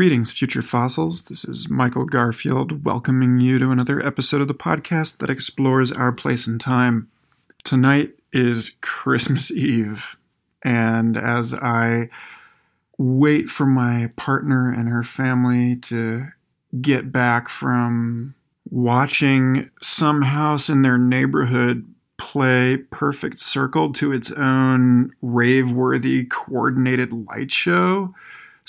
Greetings, future fossils. This is Michael Garfield welcoming you to another episode of the podcast that explores our place in time. Tonight is Christmas Eve, and as I wait for my partner and her family to get back from watching some house in their neighborhood play Perfect Circle to its own rave worthy coordinated light show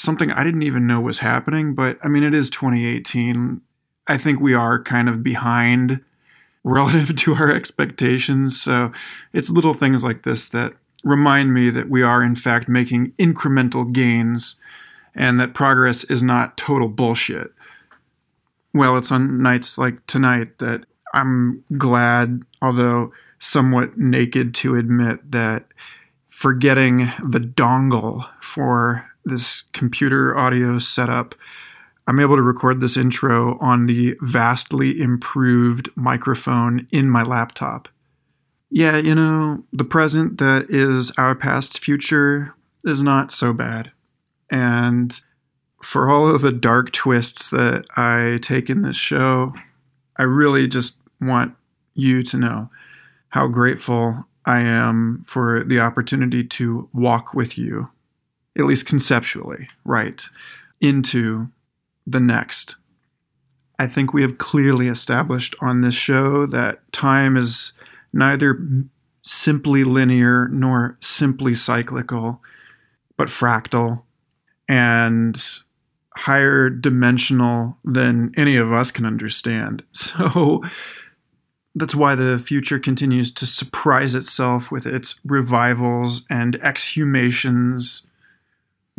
something I didn't even know was happening. But I mean, it is 2018. I think we are kind of behind relative to our expectations. So it's little things like this that remind me that we are, in fact, making incremental gains and that progress is not total bullshit. Well, it's on nights like tonight that I'm glad, although somewhat naked, to admit that forgetting the dongle for this computer audio setup, I'm able to record this intro on the vastly improved microphone in my laptop. Yeah, you know, the present that is our past future is not so bad. And for all of the dark twists that I take in this show, I really just want you to know how grateful I am for the opportunity to walk with you at least conceptually, right, into the next. I think we have clearly established on this show that time is neither simply linear nor simply cyclical, but fractal and higher dimensional than any of us can understand. So that's why the future continues to surprise itself with its revivals and exhumations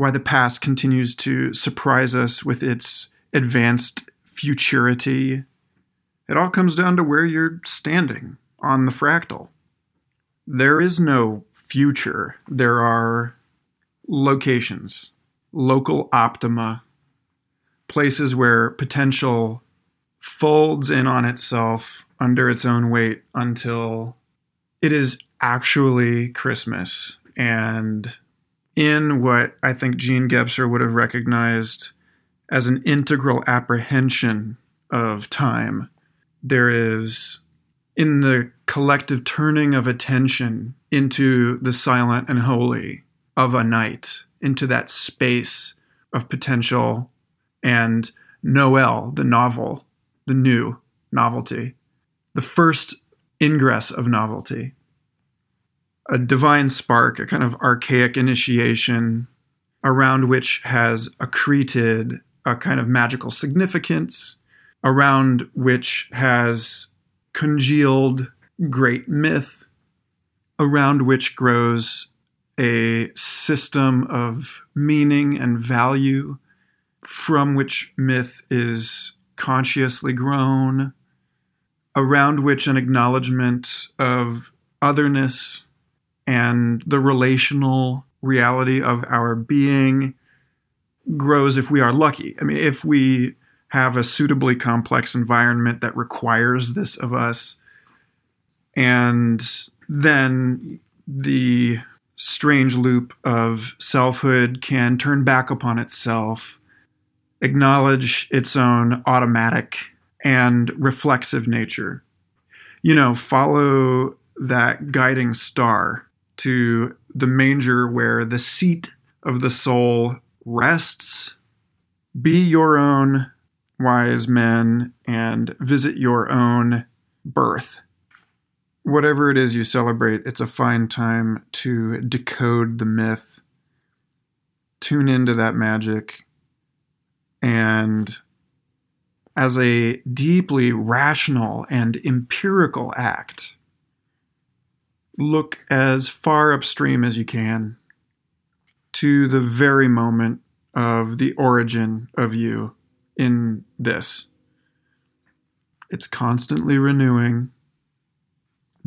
why the past continues to surprise us with its advanced futurity. It all comes down to where you're standing on the fractal. There is no future, there are locations, local optima, places where potential folds in on itself under its own weight until it is actually Christmas and in what I think Jean Gebser would have recognized as an integral apprehension of time. There is, in the collective turning of attention into the silent and holy of a night, into that space of potential and Noel, the novel, the new novelty, the first ingress of novelty a divine spark, a kind of archaic initiation around which has accreted a kind of magical significance, around which has congealed great myth, around which grows a system of meaning and value, from which myth is consciously grown, around which an acknowledgement of otherness and the relational reality of our being grows if we are lucky. I mean, if we have a suitably complex environment that requires this of us, and then the strange loop of selfhood can turn back upon itself, acknowledge its own automatic and reflexive nature. You know, follow that guiding star to the manger where the seat of the soul rests. Be your own wise men and visit your own birth. Whatever it is you celebrate, it's a fine time to decode the myth, tune into that magic, and as a deeply rational and empirical act, look as far upstream as you can to the very moment of the origin of you in this. It's constantly renewing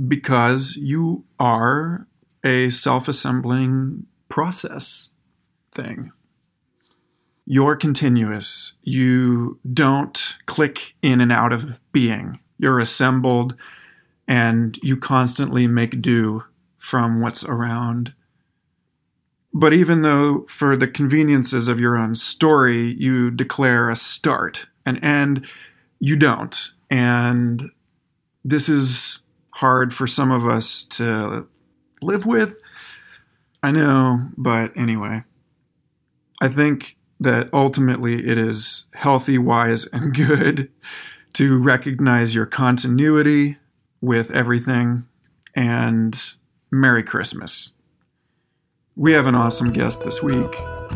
because you are a self assembling process thing. You're continuous. You don't click in and out of being. You're assembled and you constantly make do from what's around. But even though, for the conveniences of your own story, you declare a start, an end, you don't. And this is hard for some of us to live with. I know, but anyway. I think that ultimately it is healthy, wise, and good to recognize your continuity with everything and Merry Christmas. We have an awesome guest this week.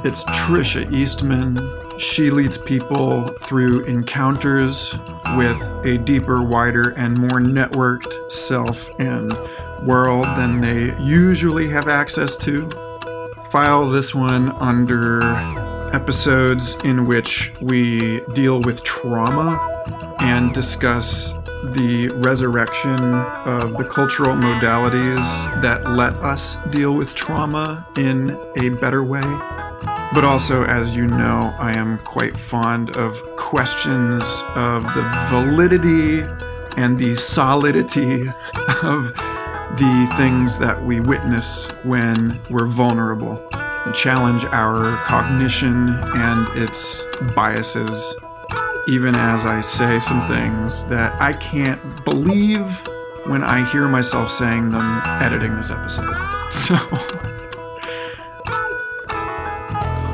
It's Tricia Eastman. She leads people through encounters with a deeper, wider, and more networked self and world than they usually have access to. File this one under episodes in which we deal with trauma and discuss the resurrection of the cultural modalities that let us deal with trauma in a better way. But also, as you know, I am quite fond of questions of the validity and the solidity of the things that we witness when we're vulnerable, and challenge our cognition and its biases even as I say some things that I can't believe when I hear myself saying them editing this episode. So,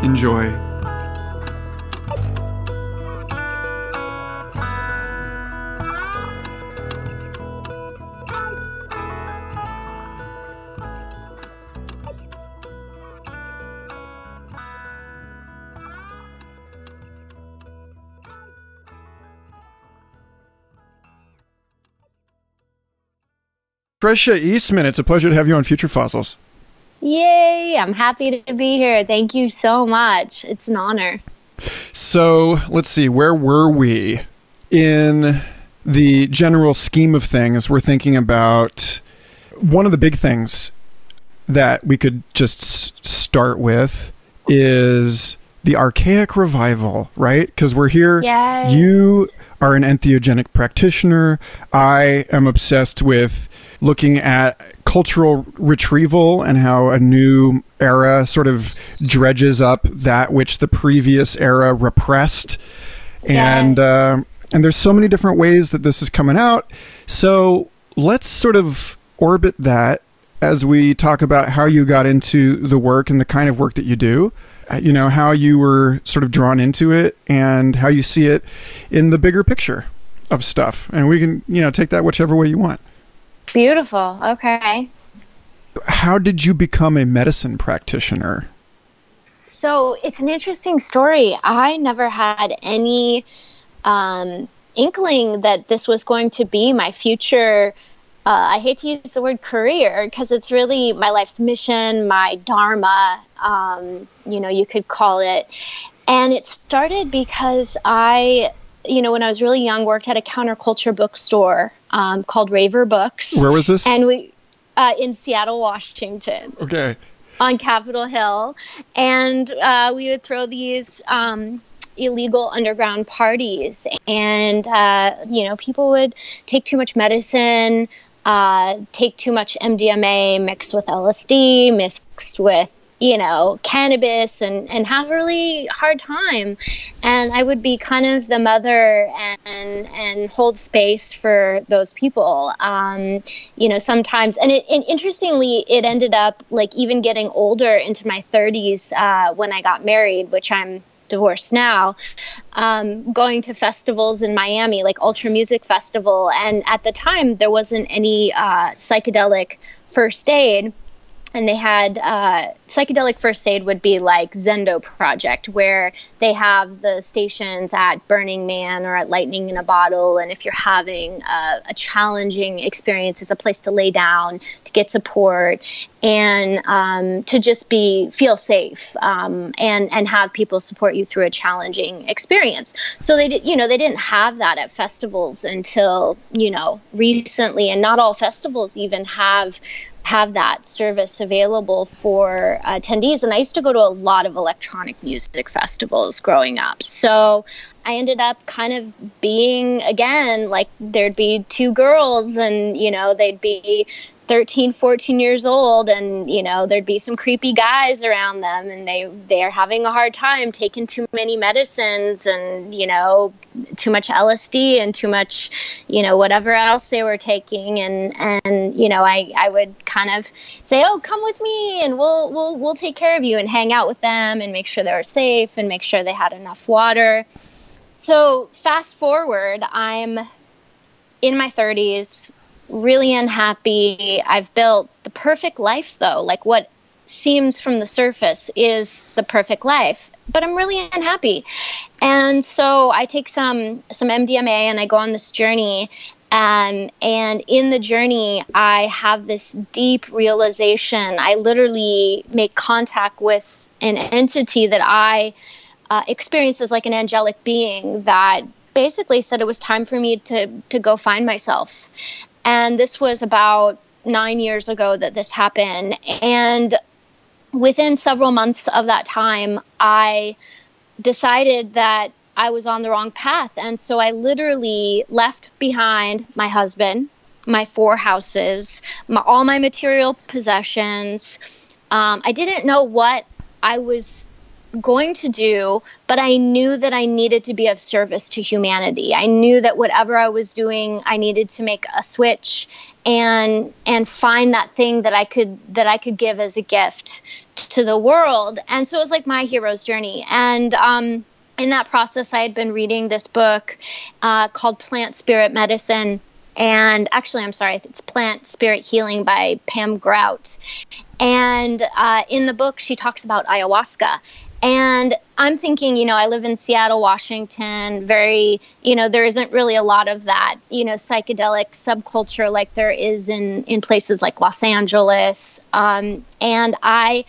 enjoy. Tricia Eastman, it's a pleasure to have you on Future Fossils. Yay! I'm happy to be here. Thank you so much. It's an honor. So let's see, where were we in the general scheme of things? We're thinking about one of the big things that we could just start with is the archaic revival, right? Because we're here. Yes. You are an entheogenic practitioner. I am obsessed with looking at cultural retrieval and how a new era sort of dredges up that which the previous era repressed. And Yes. uh, and there's so many different ways that this is coming out. So let's sort of orbit that as we talk about how you got into the work and the kind of work that you do. Uh, You know how you were sort of drawn into it and how you see it in the bigger picture of stuff. And we can you know take that whichever way you want. Beautiful. Okay. How did you become a medicine practitioner? So it's an interesting story. I never had any um, inkling that this was going to be my future. Uh, I hate to use the word career because it's really my life's mission, my dharma, um, you know, you could call it. And it started because I, you know, when I was really young, worked at a counterculture bookstore um, called Raver Books. Where was this? And we, uh, in Seattle, Washington okay. on Capitol Hill, and uh, we would throw these um, illegal underground parties, and uh, you know, people would take too much medicine, uh, take too much MDMA mixed with LSD, mixed with you know cannabis and and have a really hard time. And i would be kind of the mother and and hold space for those people. Um you know sometimes and it and interestingly it ended up like even getting older into my 30s uh when i got married which i'm divorced now um, going to festivals in miami like ultra music festival and at the time there wasn't any uh, psychedelic first aid and they had uh, psychedelic first aid would be like Zendo Project, where they have the stations at Burning Man or at Lightning in a Bottle, and if you're having a, a challenging experience, it's a place to lay down, to get support, and um, to just be feel safe um, and and have people support you through a challenging experience. So they did, you know, they didn't have that at festivals until you know recently, and not all festivals even have have that service available for uh, attendees. And I used to go to a lot of electronic music festivals growing up. So I ended up kind of being, again, like there'd be two girls and, you know, they'd be 13 14 years old and you know there'd be some creepy guys around them and they they're having a hard time taking too many medicines and you know too much LSD and too much you know whatever else they were taking. And and you know I I would kind of say oh come with me and we'll we'll we'll take care of you and hang out with them and make sure they were safe and make sure they had enough water. So fast forward I'm in my 30s really unhappy. I've built the perfect life, though. Like what seems from the surface is the perfect life, but I'm really unhappy. And so I take some some MDMA and I go on this journey. Um, and in the journey, I have this deep realization. I literally make contact with an entity that I uh, experience as like an angelic being that basically said it was time for me to to go find myself and this was about nine years ago that this happened. And within several months of that time, I decided that I was on the wrong path. And so I literally left behind my husband, my four houses, my, all my material possessions. Um, I didn't know what I was going to do, but I knew that I needed to be of service to humanity. I knew that whatever I was doing, I needed to make a switch and and find that thing that I could that I could give as a gift to the world. And so it was like my hero's journey. And um, in that process, I had been reading this book uh, called Plant Spirit Medicine and actually i'm sorry it's plant spirit healing by pam grout and uh, in the book she talks about ayahuasca and I'm thinking, you know, I live in Seattle, Washington, very, you know, there isn't really a lot of that, you know, psychedelic subculture like there is in, in places like Los Angeles. Um, and I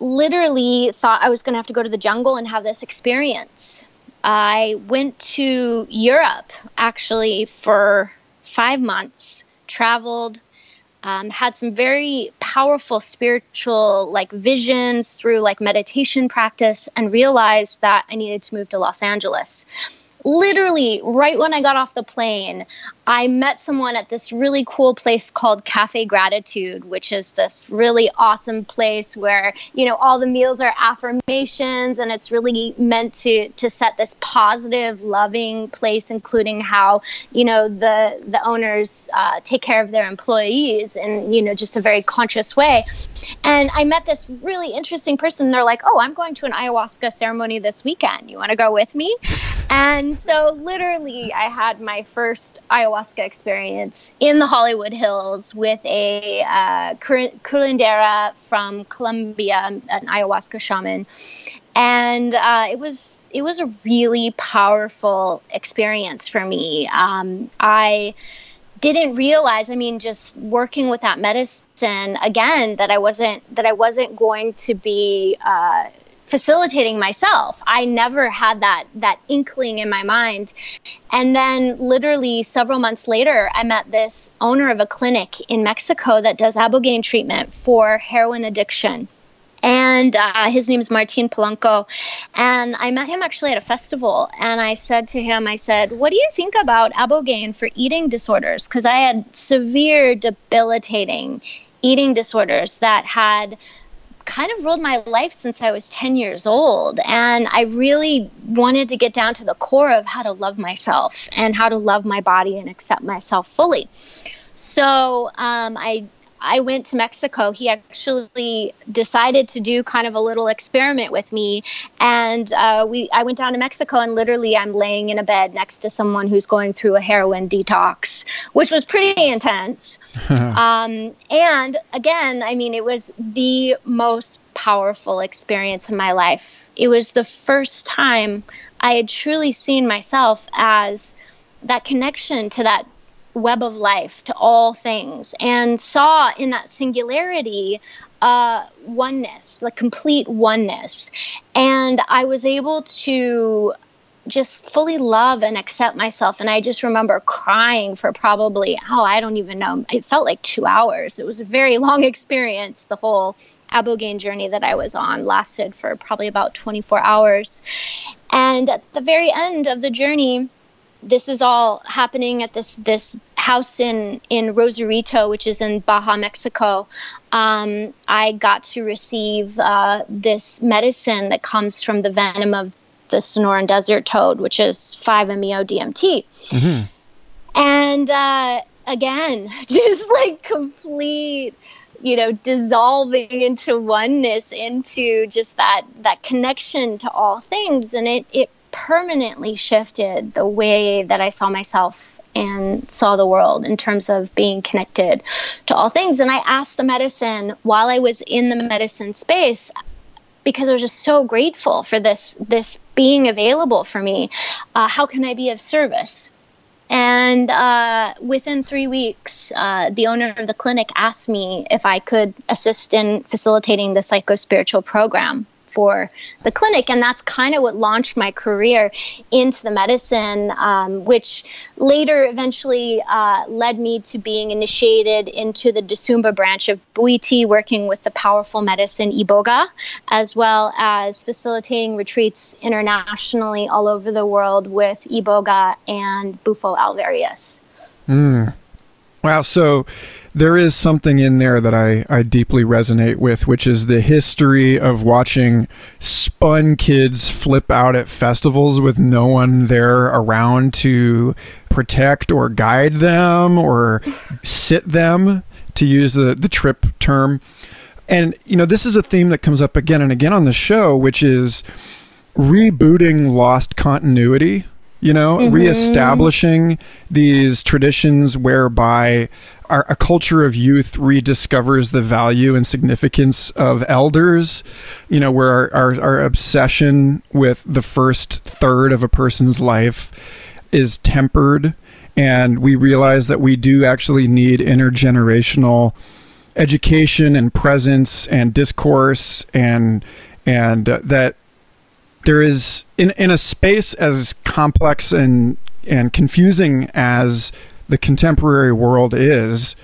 literally thought I was going to have to go to the jungle and have this experience. I went to Europe actually for five months, traveled um, had some very powerful spiritual like visions through like meditation practice and realized that I needed to move to Los Angeles. Literally right when I got off the plane, I met someone at this really cool place called Cafe Gratitude, which is this really awesome place where, you know, all the meals are affirmations and it's really meant to to set this positive, loving place, including how, you know, the the owners uh, take care of their employees in, you know, just a very conscious way. And I met this really interesting person. They're like, Oh, I'm going to an ayahuasca ceremony this weekend. You want to go with me? And so, literally, I had my first ayahuasca experience in the Hollywood Hills with a uh, curandera from Colombia, an ayahuasca shaman, and uh, it was it was a really powerful experience for me. Um, I didn't realize i mean just working with that medicine again that i wasn't that i wasn't going to be uh, facilitating myself. I never had that that inkling in my mind. And then literally several months later, I met this owner of a clinic in Mexico that does ibogaine treatment for heroin addiction. And uh, his name is Martin Polanco. And I met him actually at a festival. And I said to him, I said, What do you think about ibogaine for eating disorders? Because I had severe, debilitating eating disorders that had kind of ruled my life since I was 10 years old. And I really wanted to get down to the core of how to love myself and how to love my body and accept myself fully. So um, I I went to Mexico, he actually decided to do kind of a little experiment with me, and uh, we I went down to Mexico, and literally I'm laying in a bed next to someone who's going through a heroin detox, which was pretty intense. um, and again, I mean, it was the most powerful experience in my life. It was the first time I had truly seen myself as that connection to that web of life to all things and saw in that singularity uh, oneness, like complete oneness. And I was able to just fully love and accept myself. And I just remember crying for probably, oh, I don't even know. It felt like two hours. It was a very long experience. The whole Ibogaine journey that I was on lasted for probably about 24 hours. And at the very end of the journey, this is all happening at this this house in in Rosarito, which is in Baja, Mexico, um, I got to receive uh, this medicine that comes from the venom of the Sonoran desert toad, which is 5-MeO DMT. Mm-hmm. And uh, again, just like complete you know dissolving into oneness into just that that connection to all things and it it permanently shifted the way that I saw myself and saw the world in terms of being connected to all things. And I asked the medicine while I was in the medicine space because I was just so grateful for this this being available for me. Uh, how can I be of service? And uh, within three weeks, uh, the owner of the clinic asked me if I could assist in facilitating the psychospiritual program for the clinic. And that's kind of what launched my career into the medicine, um, which later eventually uh, led me to being initiated into the Dissumba branch of Bwiti, working with the powerful medicine Iboga, as well as facilitating retreats internationally all over the world with Iboga and Bufo Alvarius. Mm. Wow. So there is something in there that I, I deeply resonate with, which is the history of watching spun kids flip out at festivals with no one there around to protect or guide them or sit them, to use the, the trip term. And, you know, this is a theme that comes up again and again on the show, which is rebooting lost continuity you know, mm-hmm. reestablishing these traditions whereby our, a culture of youth rediscovers the value and significance of elders, you know, where our, our, our obsession with the first third of a person's life is tempered. And we realize that we do actually need intergenerational education and presence and discourse and and uh, that there is in in a space as complex and and confusing as the contemporary world is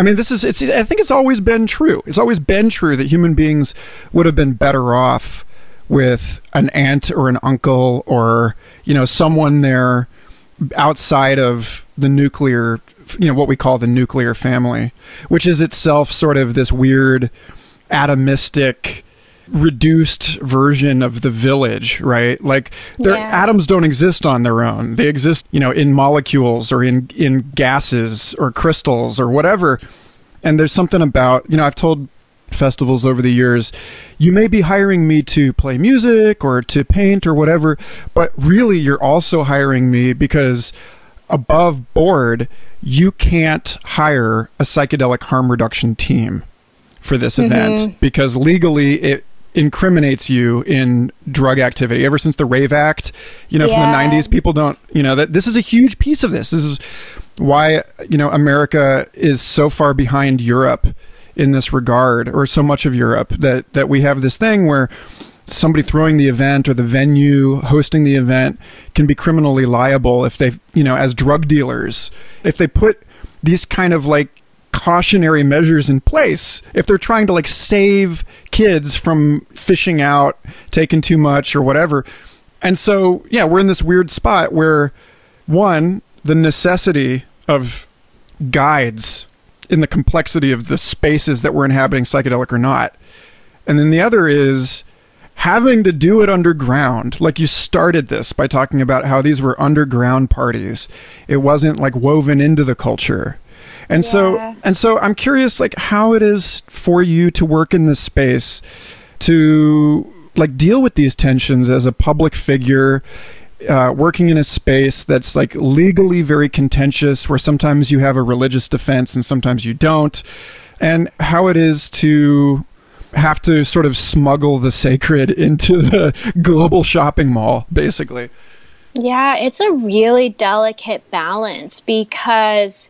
I mean, this is, it's, I think it's always been true. It's always been true that human beings would have been better off with an aunt or an uncle or, you know, someone there outside of the nuclear, you know, what we call the nuclear family, which is itself sort of this weird atomistic, reduced version of the village, right? Like their yeah. atoms don't exist on their own. They exist, you know, in molecules or in in gases or crystals or whatever. And there's something about, you know, I've told festivals over the years, you may be hiring me to play music or to paint or whatever, but really you're also hiring me because above board, you can't hire a psychedelic harm reduction team for this mm-hmm. event because legally it incriminates you in drug activity ever since the rave act you know yeah. from the 90s people don't you know that this is a huge piece of this this is why you know america is so far behind europe in this regard or so much of europe that that we have this thing where somebody throwing the event or the venue hosting the event can be criminally liable if they you know as drug dealers if they put these kind of like cautionary measures in place if they're trying to like save kids from fishing out, taking too much or whatever. And so, yeah, we're in this weird spot where one, the necessity of guides in the complexity of the spaces that we're inhabiting, psychedelic or not. And then the other is having to do it underground. Like you started this by talking about how these were underground parties. It wasn't like woven into the culture. And yeah. so and so I'm curious like how it is for you to work in this space to like deal with these tensions as a public figure uh, working in a space that's like legally very contentious where sometimes you have a religious defense and sometimes you don't and how it is to have to sort of smuggle the sacred into the global shopping mall basically yeah it's a really delicate balance because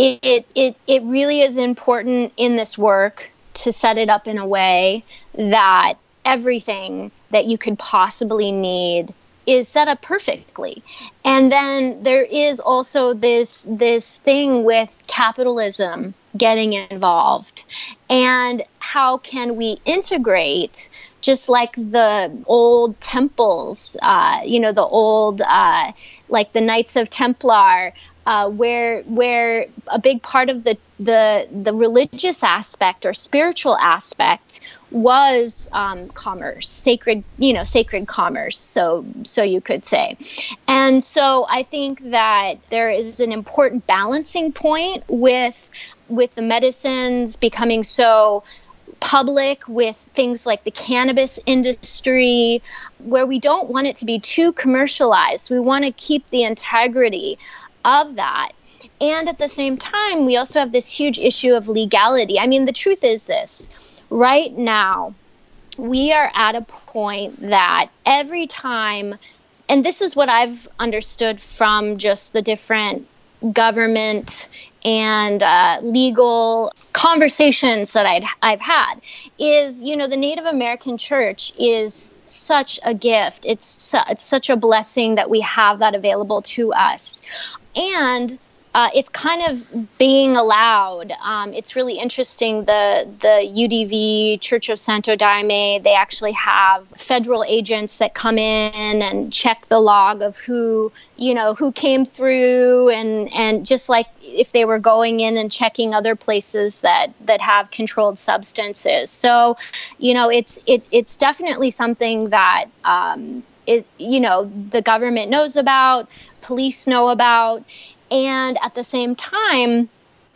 it, it, it really is important in this work to set it up in a way that everything that you could possibly need is set up perfectly. And then there is also this this thing with capitalism getting involved. And how can we integrate just like the old temples, uh, you know, the old, uh, like the Knights of Templar, uh, where where a big part of the the the religious aspect or spiritual aspect was um, commerce, sacred you know sacred commerce. So so you could say, and so I think that there is an important balancing point with with the medicines becoming so public with things like the cannabis industry, where we don't want it to be too commercialized. We want to keep the integrity of that. And at the same time, we also have this huge issue of legality. I mean, the truth is this right now, we are at a point that every time, and this is what I've understood from just the different government and uh, legal conversations that I'd, I've had is, you know, the Native American church is such a gift. It's, su- it's such a blessing that we have that available to us and uh, it's kind of being allowed. Um, it's really interesting. The the UDV Church of Santo Daime they actually have federal agents that come in and check the log of who you know who came through and and just like if they were going in and checking other places that that have controlled substances. So, you know, it's it it's definitely something that. Um, it, you know the government knows about police know about. And at the same time,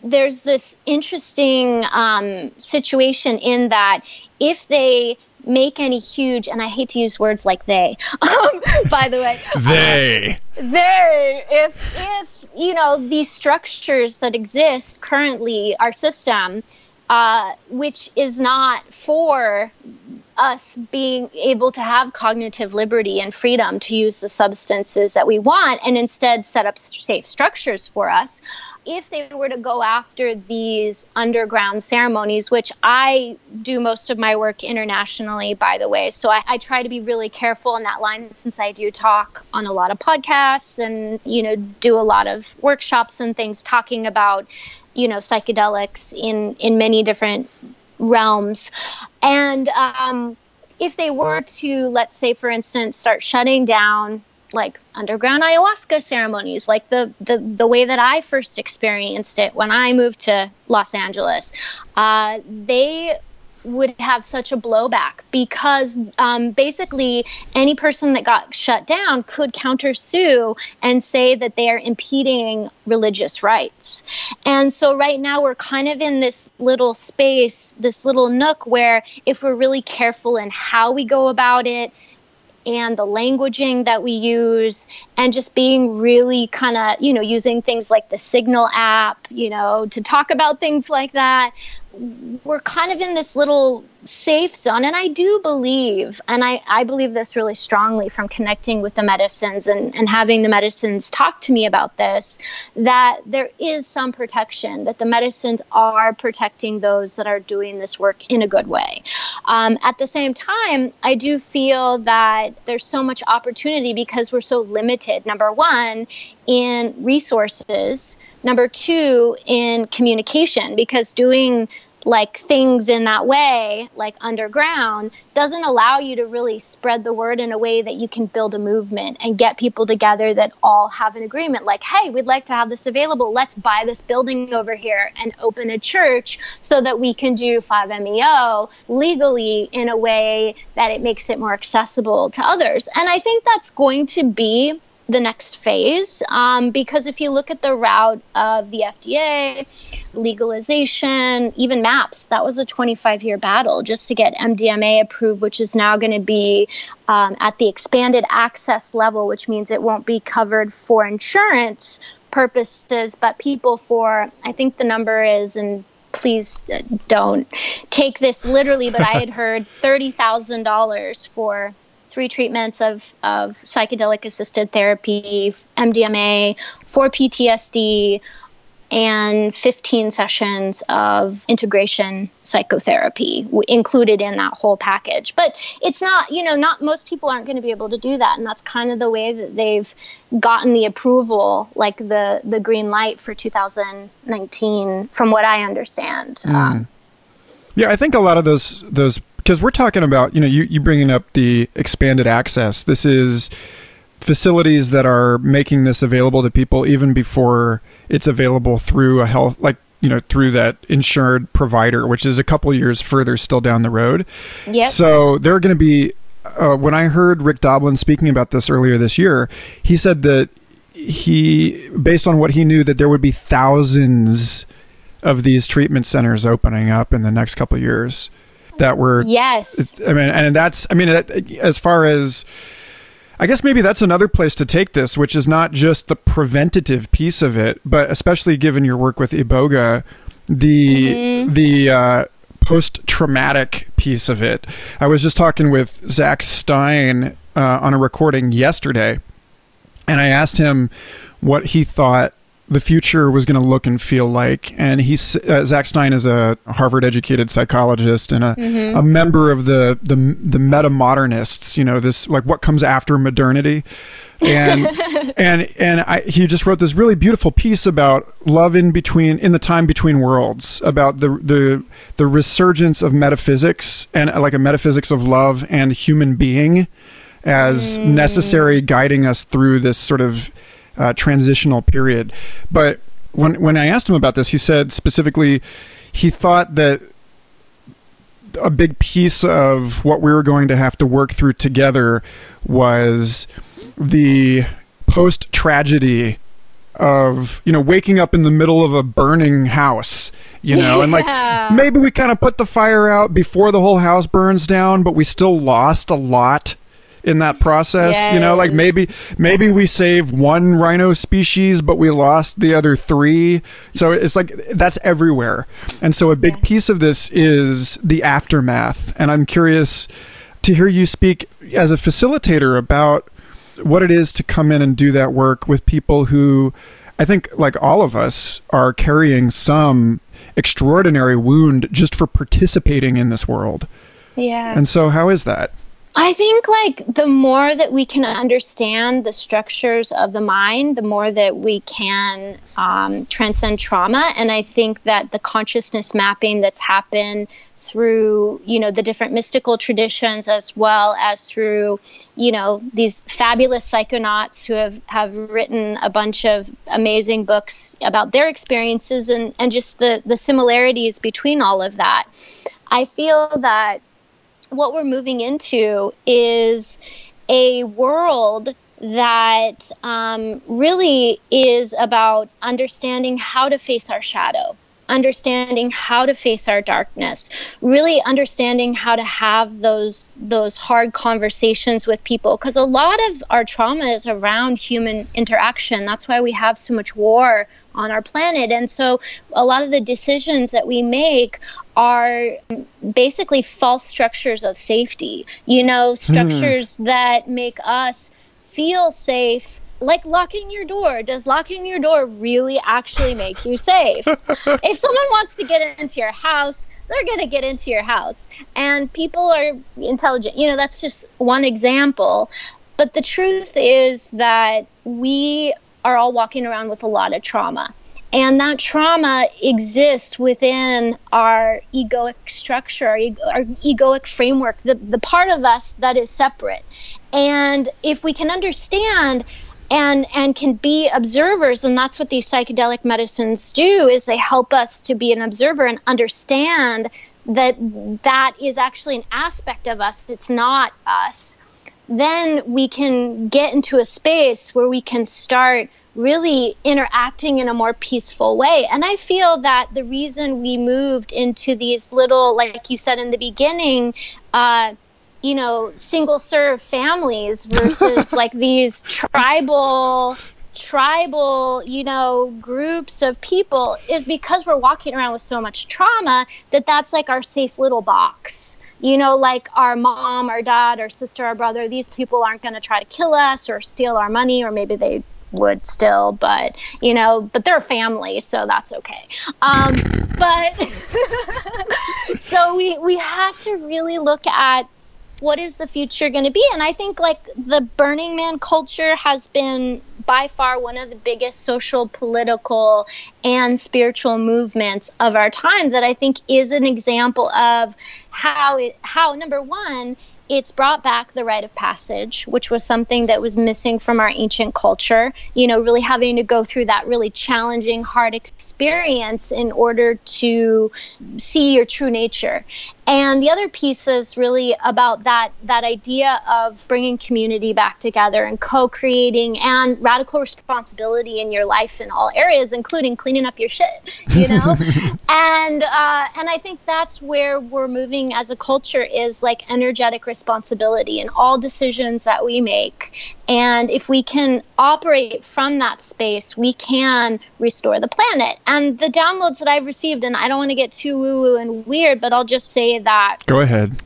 there's this interesting um, situation in that if they make any huge, and I hate to use words like they, um, by the way, they, they, if if you know these structures that exist currently, our system, uh, which is not for us being able to have cognitive liberty and freedom to use the substances that we want and instead set up safe structures for us. If they were to go after these underground ceremonies, which I do most of my work internationally, by the way, so I, I try to be really careful in that line since I do talk on a lot of podcasts and, you know, do a lot of workshops and things talking about you know psychedelics in in many different realms. And um, if they were to, let's say, for instance, start shutting down like underground ayahuasca ceremonies, like the, the, the way that I first experienced it when I moved to Los Angeles, uh, they would have such a blowback because um, basically any person that got shut down could countersue and say that they are impeding religious rights. And so right now we're kind of in this little space, this little nook where if we're really careful in how we go about it, and the languaging that we use and just being really kind of you know using things like the signal app you know to talk about things like that we're kind of in this little safe zone. And i do believe and i, I believe this really strongly from connecting with the medicines and, and having the medicines talk to me about this that there is some protection that the medicines are protecting those that are doing this work in a good way. Um, at the same time i do feel that there's so much opportunity because we're so limited number one in resources number two in communication because doing like things in that way, like underground, doesn't allow you to really spread the word in a way that you can build a movement and get people together that all have an agreement. Like, hey, we'd like to have this available. Let's buy this building over here and open a church so that we can do 5MEO legally in a way that it makes it more accessible to others. And I think that's going to be the next phase. Um, because if you look at the route of the FDA, legalization, even MAPS, that was a 25 year battle just to get MDMA approved, which is now going to be um, at the expanded access level, which means it won't be covered for insurance purposes, but people for, I think the number is, and please uh, don't take this literally, but I had heard $30,000 for three treatments of, of psychedelic assisted therapy, MDMA, for PTSD, and 15 sessions of integration psychotherapy included in that whole package. But it's not, you know, not most people aren't going to be able to do that. And that's kind of the way that they've gotten the approval, like the, the green light for 2019, from what I understand. Mm. Um, yeah, I think a lot of those, those because we're talking about you know you you bringing up the expanded access. This is facilities that are making this available to people even before it's available through a health like you know through that insured provider which is a couple years further still down the road Yep. so they're going to be uh, when i heard rick doblin speaking about this earlier this year he said that he based on what he knew that there would be thousands of these treatment centers opening up in the next couple of years that were yes. I mean, and that's, I mean, as far as, I guess maybe that's another place to take this, which is not just the preventative piece of it, but especially given your work with Iboga, the, the, uh, post-traumatic piece of it. I was just talking with Zach Stein uh, on a recording yesterday, and I asked him what he thought the future was going to look and feel like. And he's uh, Zach Stein is a Harvard-educated psychologist and a, a member of the the the meta modernists. You know, this like what comes after modernity. And and and I, he just wrote this really beautiful piece about love in between in the time between worlds about the the the resurgence of metaphysics and uh, like a metaphysics of love and human being as necessary guiding us through this sort of uh, transitional period. But when when I asked him about this, he said specifically he thought that a big piece of what we were going to have to work through together was the post tragedy of you know waking up in the middle of a burning house you know and like maybe we kind of put the fire out before the whole house burns down but we still lost a lot in that process you know like maybe maybe we save one rhino species but we lost the other three so it's like that's everywhere and so a big piece of this is the aftermath and i'm curious to hear you speak as a facilitator about what it is to come in and do that work with people who I think like all of us are carrying some extraordinary wound just for participating in this world. Yeah. And so how is that? I think like the more that we can understand the structures of the mind, the more that we can um, transcend trauma. And I think that the consciousness mapping that's happened through, you know, the different mystical traditions as well as through, you know, these fabulous psychonauts who have, have written a bunch of amazing books about their experiences and, and just the, the similarities between all of that. I feel that what we're moving into is a world that um, really is about understanding how to face our shadow understanding how to face our darkness really understanding how to have those those hard conversations with people because a lot of our trauma is around human interaction. That's why we have so much war on our planet. And so a lot of the decisions that we make are basically false structures of safety you know hmm. structures that make us feel safe like locking your door does locking your door really actually make you safe? If someone wants to get into your house they're going to get into your house. And people are intelligent. You know that's just one example. But the truth is that we are all walking around with a lot of trauma. And that trauma exists within our egoic structure, our, ego- our egoic framework, the, the part of us that is separate. And if we can understand and and can be observers and that's what these psychedelic medicines do is they help us to be an observer and understand that that is actually an aspect of us it's not us then we can get into a space where we can start really interacting in a more peaceful way. And I feel that the reason we moved into these little, like you said in the beginning, uh, you know, single serve families versus like these tribal tribal you know groups of people is because we're walking around with so much trauma that that's like our safe little box you know, like our mom, our dad, our sister, our brother, these people aren't going to try to kill us or steal our money, or maybe they would still, but, you know, but they're family, so that's okay. Um, but so we, we have to really look at what is the future going to be and i think like the burning man culture has been by far one of the biggest social political and spiritual movements of our time that i think is an example of how it how number one it's brought back the rite of passage, which was something that was missing from our ancient culture. You know, really having to go through that really challenging, hard experience in order to see your true nature. And the other piece is really about that that idea of bringing community back together and co-creating and radical responsibility in your life in all areas, including cleaning up your shit. You know, and uh, and I think that's where we're moving as a culture is like energetic responsibility in all decisions that we make. And if we can operate from that space, we can restore the planet. And the downloads that I've received, and I don't want to get too woo woo and weird, but I'll just say that. Go ahead.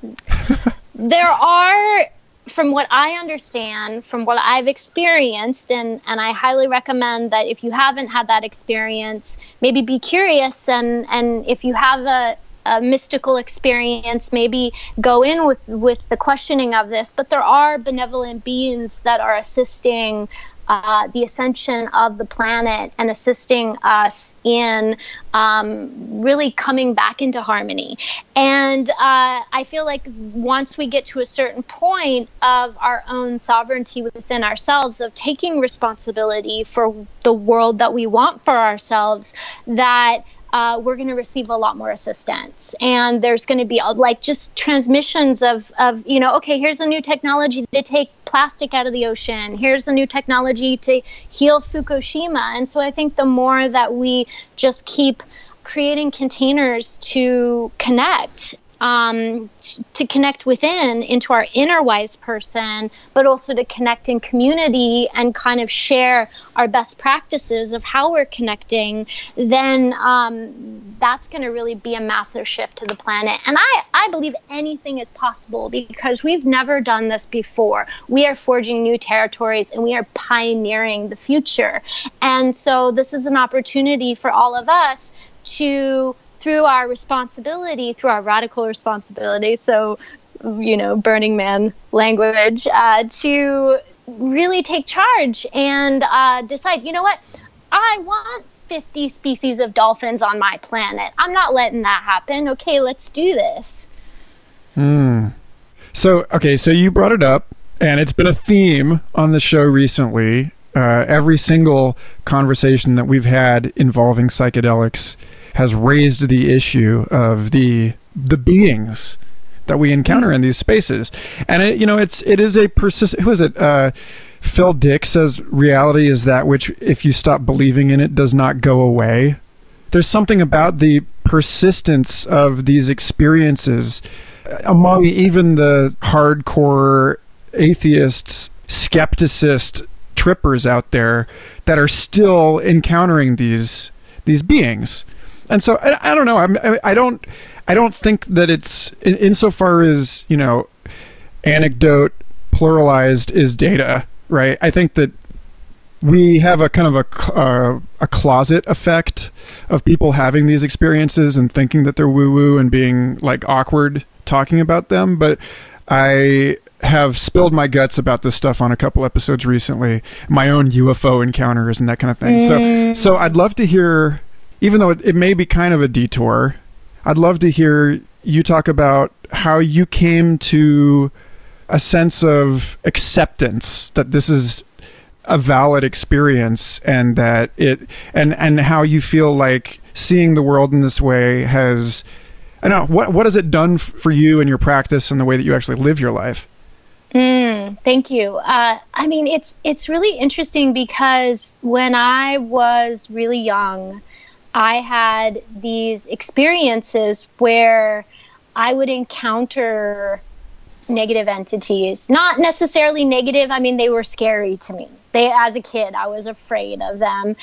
there are from what I understand, from what I've experienced, and, and I highly recommend that if you haven't had that experience, maybe be curious and, and if you have a, a mystical experience, maybe go in with, with the questioning of this. But there are benevolent beings that are assisting uh, the ascension of the planet and assisting us in um, really coming back into harmony. And uh, I feel like once we get to a certain point of our own sovereignty within ourselves, of taking responsibility for the world that we want for ourselves, that uh, we're going to receive a lot more assistance. And there's going to be uh, like just transmissions of, of, you know, okay, here's a new technology to take plastic out of the ocean. Here's a new technology to heal Fukushima. And so I think the more that we just keep creating containers to connect um, to connect within into our inner wise person, but also to connect in community and kind of share our best practices of how we're connecting, then um, that's going to really be a massive shift to the planet. And I, I believe anything is possible because we've never done this before. We are forging new territories and we are pioneering the future. And so this is an opportunity for all of us to through our responsibility, through our radical responsibility, so, you know, Burning Man language, uh, to really take charge and uh, decide, you know what, I want 50 species of dolphins on my planet. I'm not letting that happen. Okay, let's do this. Hmm. So, okay, so you brought it up, and it's been a theme on the show recently. Uh, every single conversation that we've had involving psychedelics has raised the issue of the the beings that we encounter in these spaces. And it, you know, it's it is a persistent. Who is it? Uh, Phil Dick says reality is that which, if you stop believing in it, does not go away. There's something about the persistence of these experiences among even the hardcore atheists, skepticist trippers out there that are still encountering these these beings and so I, I don't know. I'm, I, I don't. I don't think that it's in, insofar as you know, anecdote pluralized is data, right? I think that we have a kind of a uh, a closet effect of people having these experiences and thinking that they're woo woo and being like awkward talking about them, but I have spilled my guts about this stuff on a couple episodes recently, my own UFO encounters and that kind of thing. Mm. So so I'd love to hear even though it, it may be kind of a detour, I'd love to hear you talk about how you came to a sense of acceptance that this is a valid experience and that it and and how you feel like seeing the world in this way has I don't know what what has it done f- for you and your practice and the way that you actually live your life. Mm, thank you. Uh, I mean, it's it's really interesting because when I was really young, I had these experiences where I would encounter negative entities. Not necessarily negative, I mean, they were scary to me. They, as a kid, I was afraid of them,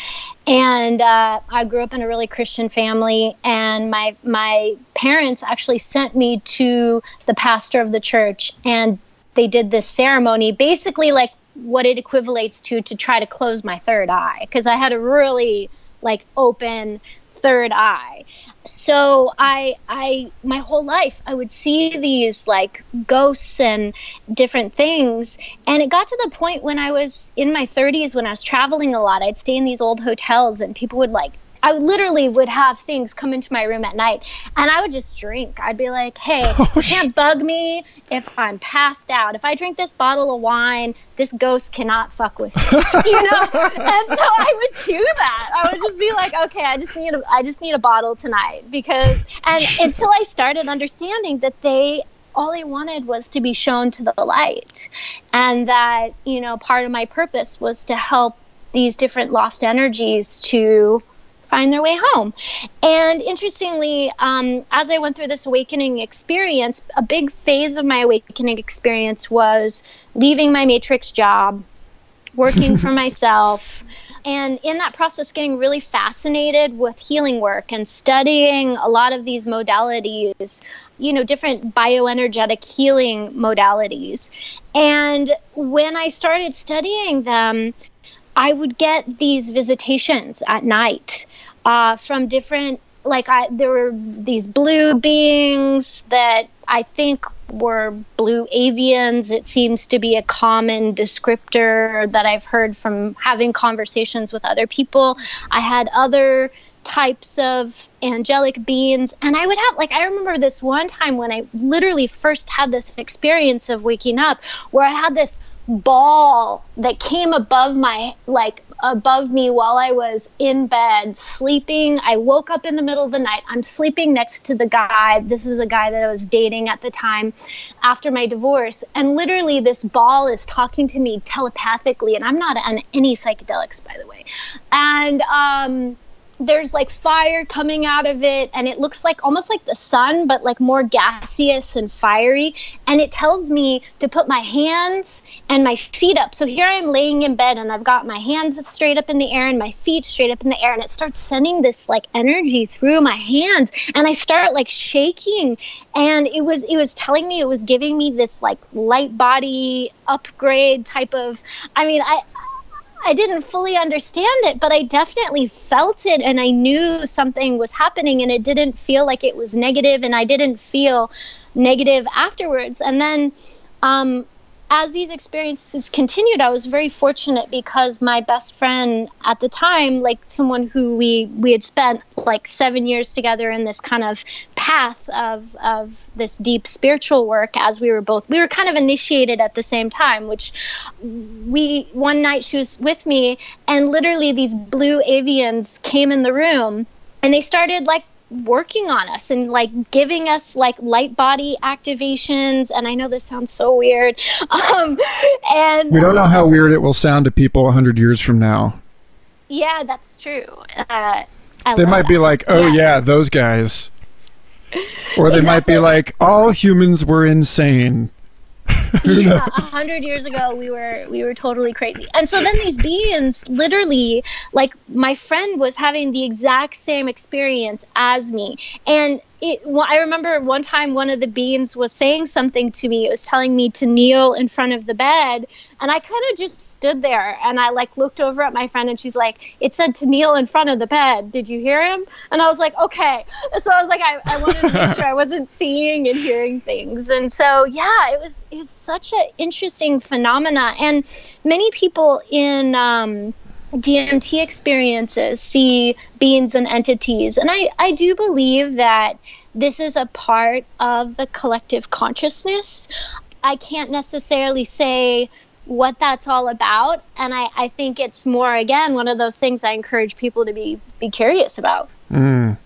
and uh, I grew up in a really Christian family. And my my parents actually sent me to the pastor of the church, and they did this ceremony, basically like what it equates to to try to close my third eye, because I had a really like open third eye. So i i my whole life i would see these like ghosts and different things. And it got to the point when i was in my 30s when i was traveling a lot i'd stay in these old hotels and people would like I literally would have things come into my room at night and I would just drink. I'd be like, hey, oh, you can't bug me if I'm passed out. If I drink this bottle of wine, this ghost cannot fuck with me. you know? and so I would do that. I would just be like, okay, I just need a I just need a bottle tonight because and until I started understanding that they all I wanted was to be shown to the light. And that, you know, part of my purpose was to help these different lost energies to find their way home. And interestingly, um, as I went through this awakening experience, a big phase of my awakening experience was leaving my matrix job, working for myself, and in that process getting really fascinated with healing work and studying a lot of these modalities you know different bioenergetic healing modalities and when i started studying them i would get these visitations at night uh, from different like I, there were these blue beings that I think were blue avians. It seems to be a common descriptor that I've heard from having conversations with other people. I had other types of angelic beings and i would have like i remember this one time when i literally first had this experience of waking up where i had this ball that came above my like above me while I was in bed sleeping. I woke up in the middle of the night. I'm sleeping next to the guy. This is a guy that I was dating at the time after my divorce. And literally, this ball is talking to me telepathically. And I'm not on any psychedelics, by the way. And, um, there's like fire coming out of it and it looks like almost like the sun but like more gaseous and fiery. And it tells me to put my hands and my feet up. So here i am laying in bed and i've got my hands straight up in the air and my feet straight up in the air and it starts sending this like energy through my hands. And i start like shaking. And it was it was telling me it was giving me this like light body upgrade type of i mean i I didn't fully understand it, but I definitely felt it and I knew something was happening and it didn't feel like it was negative and I didn't feel negative afterwards. And then um, as these experiences continued, I was very fortunate because my best friend at the time, like someone who we we had spent like seven years together in this kind of path of of this deep spiritual work, as we were both we were kind of initiated at the same time. Which we one night she was with me, and literally these blue avians came in the room, and they started like working on us and like giving us like light body activations and i know this sounds so weird um and we don't know how weird it will sound to people 100 years from now yeah that's true uh, they might that. be like oh yeah. yeah. those guys or they exactly. might be like all humans were insane yeah, a hundred years ago we were we were totally crazy. And so then these beings literally like my friend was having the exact same experience as me. And it, well, I remember one time one of the beings was saying something to me. It was telling me to kneel in front of the bed, and I kind of just stood there and I like looked over at my friend, and she's like, "It said to kneel in front of the bed. Did you hear him?" And I was like, "Okay." So I was like, I, I wanted to make sure I wasn't seeing and hearing things, and so yeah, it was it's such an interesting phenomena, and many people in um, DMT experiences see beings and entities. And I, I do believe that this is a part of the collective consciousness. I can't necessarily say what that's all about. And I, I think it's more, again, one of those things I encourage people to be, be curious about. Mm.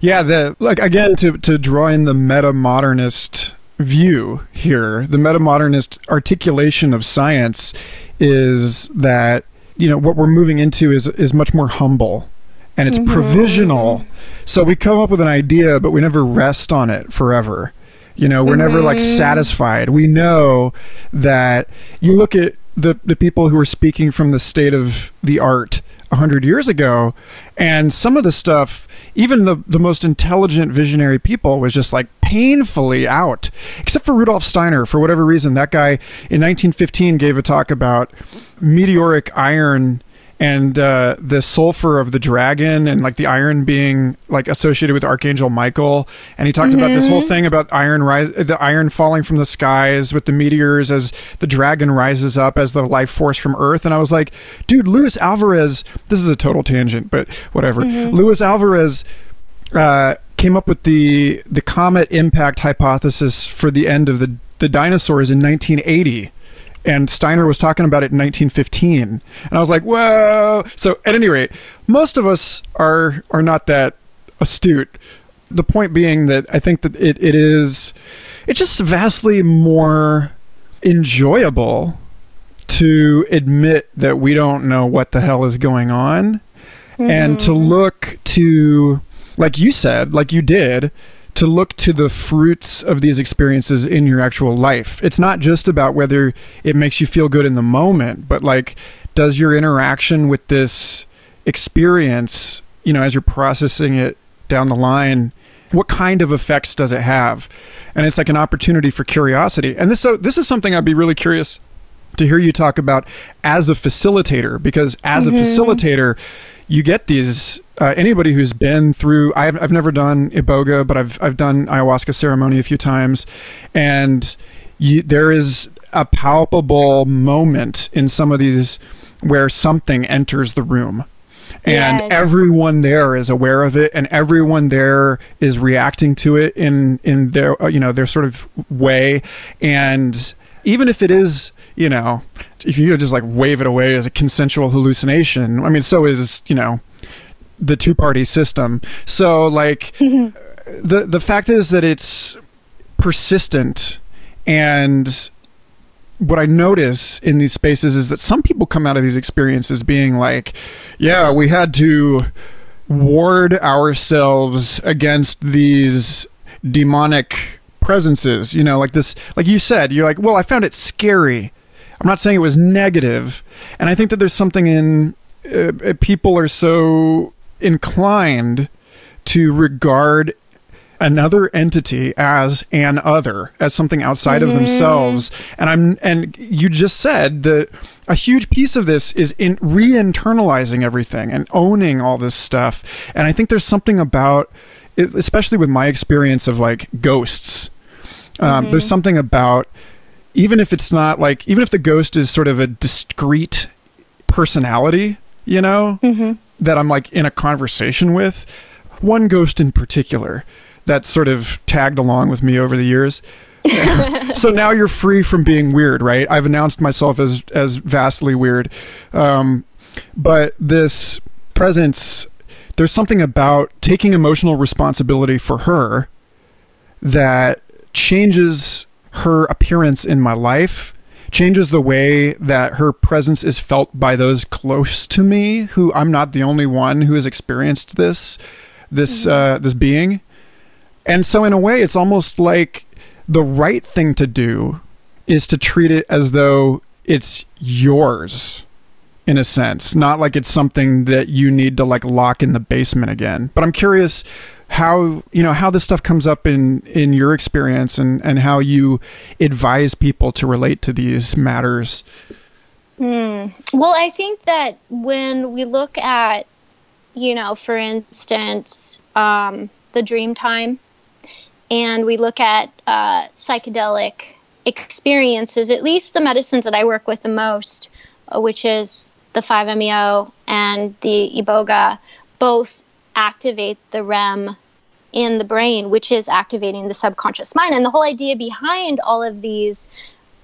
Yeah, the like again to to draw in the meta modernist view here, the meta modernist articulation of science is that you know what we're moving into is is much more humble and it's mm-hmm. provisional so we come up with an idea but we never rest on it forever you know we're mm-hmm. never like mm-hmm. satisfied we know that you look at the the people who are speaking from the state of the art 100 years ago and some of the stuff even the, the most intelligent visionary people was just like painfully out except for rudolf steiner. For whatever reason that guy in 1915 gave a talk about meteoric iron and uh, the sulfur of the dragon and like the iron being like associated with Archangel Michael. And he talked mm-hmm. about this whole thing about iron rise, the iron falling from the skies with the meteors as the dragon rises up as the life force from Earth. And I was like, dude, Luis Alvarez. This is a total tangent, but whatever. Mm-hmm. Luis Alvarez. Uh, came up with the the comet impact hypothesis for the end of the the dinosaurs in 1980 and Steiner was talking about it in 1915, and I was like, "Whoa!" So, at any rate, most of us are are not that astute. The point being that I think that it, it is it's just vastly more enjoyable to admit that we don't know what the hell is going on mm-hmm. and to mm-hmm. look to like you said like you did to look to the fruits of these experiences in your actual life. It's not just about whether it makes you feel good in the moment, but like, does your interaction with this experience, you know, as you're processing it down the line, what kind of effects does it have? And it's like an opportunity for curiosity. And this so this is something I'd be really curious to hear you talk about as a facilitator because as mm-hmm. a facilitator you get these uh, anybody who's been through I've, I've never done iboga but I've, I've done ayahuasca ceremony a few times. And you, there is a palpable moment in some of these where something enters the room. And yes. everyone there is aware of it and everyone there is reacting to it in in their uh, you know their sort of way. And even if it is you know if you just like wave it away as a consensual hallucination, I mean, so is you know the two party system. So like mm-hmm. the the fact is that it's persistent and what I notice in these spaces is that some people come out of these experiences being like, yeah, we had to ward ourselves against these demonic presences, you know, like this, like you said, you're like, well, I found it scary. I'm not saying it was negative, and I think that there's something in uh, uh, people are so inclined to regard another entity as an other as something outside mm-hmm. of themselves and i'm and you just said that a huge piece of this is in re-internalizing everything and owning all this stuff and i think there's something about especially with my experience of like ghosts um, mm-hmm. there's something about even if it's not like even if the ghost is sort of a discrete personality, you know, mm-hmm. that I'm like in a conversation with, one ghost in particular that sort of tagged along with me over the years. so now you're free from being weird, right? I've announced myself as as vastly weird, um, but this presence, there's something about taking emotional responsibility for her that changes her appearance in my life changes the way that her presence is felt by those close to me who I'm not the only one who has experienced this this mm-hmm. uh, this being. And so in a way it's almost like the right thing to do is to treat it as though it's yours in a sense. Not like it's something that you need to like lock in the basement again. But i'm curious how you know how this stuff comes up in in your experience and and how you advise people to relate to these matters hmm. well i think that when we look at you know for instance um, the dream time and we look at uh, psychedelic experiences at least the medicines that i work with the most uh, which is the 5meo and the iboga both activate the REM in the brain, which is activating the subconscious mind. And the whole idea behind all of these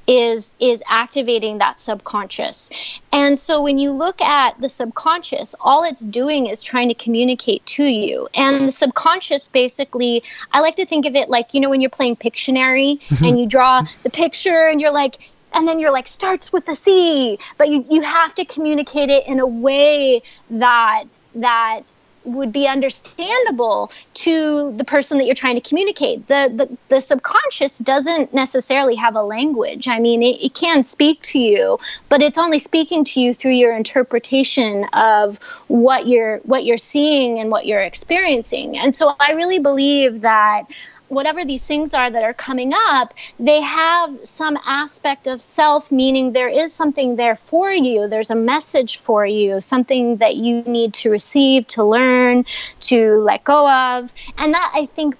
is is activating that subconscious. And so when you look at the subconscious, all it's doing is trying to communicate to you. And the subconscious basically, I like to think of it like, you know, when you're playing Pictionary and you draw the picture and you're like, and then you're like starts with a C, but you, you have to communicate it in a way that that would be understandable to the person that you're trying to communicate. The, the, the subconscious doesn't necessarily have a language. I mean, it, it can speak to you, but it's only speaking to you through your interpretation of what you're what you're seeing and what you're experiencing. And so I really believe that whatever these things are that are coming up, they have some aspect of self, meaning there is something there for you. There's a message for you, something that you need to receive, to learn, to let go of. And that I think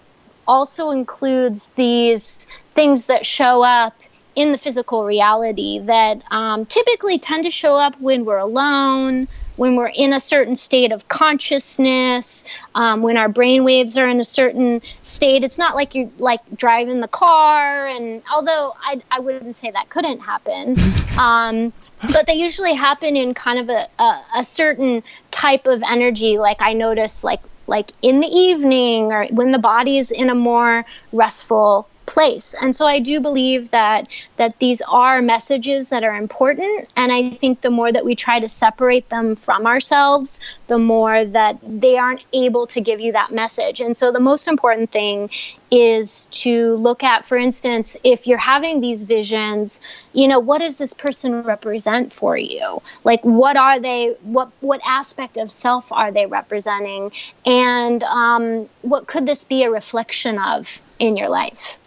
also includes these things that show up in the physical reality that um, typically tend to show up when we're alone, when we're in a certain state of consciousness, um, when our brain waves are in a certain state. It's not like you're like driving the car, and although I, I wouldn't say that couldn't happen. Um, but they usually happen in kind of a, a, a certain type of energy. Like I notice, like like in the evening or when the body's in a more restful place. And so I do believe that that these are messages that are important and I think the more that we try to separate them from ourselves, the more that they aren't able to give you that message. And so the most important thing is to look at for instance if you're having these visions you know what does this person represent for you like what are they what what aspect of self are they representing and um, what could this be a reflection of in your life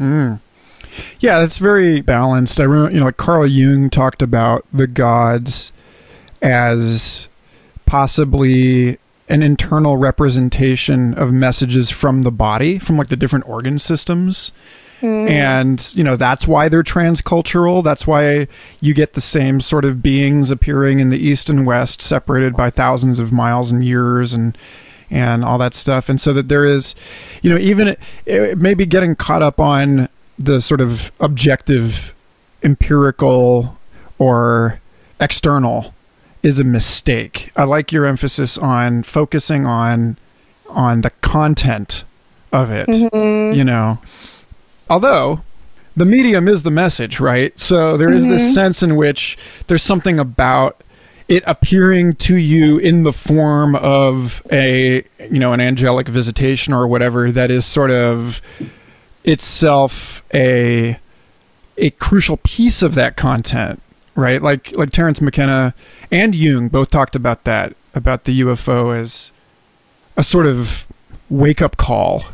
Mm. Yeah, it's very balanced. I remember, you know, like Carl Jung talked about the gods as possibly an internal representation of messages from the body, from like the different organ systems. Mm. And, you know, that's why they're transcultural. That's why you get the same sort of beings appearing in the East and West, separated by thousands of miles and years and and all that stuff. And so that there is, you know, even maybe getting caught up on the sort of objective, empirical, or external is a mistake. I like your emphasis on focusing on on the content of it. Mm-hmm. You know, although the medium is the message, right? So there is mm-hmm. this sense in which there's something about it appearing to you in the form of a you know an angelic visitation or whatever that is sort of itself a a crucial piece of that content right? Like like Terence McKenna and Jung both talked about that about the UFO as a sort of wake up call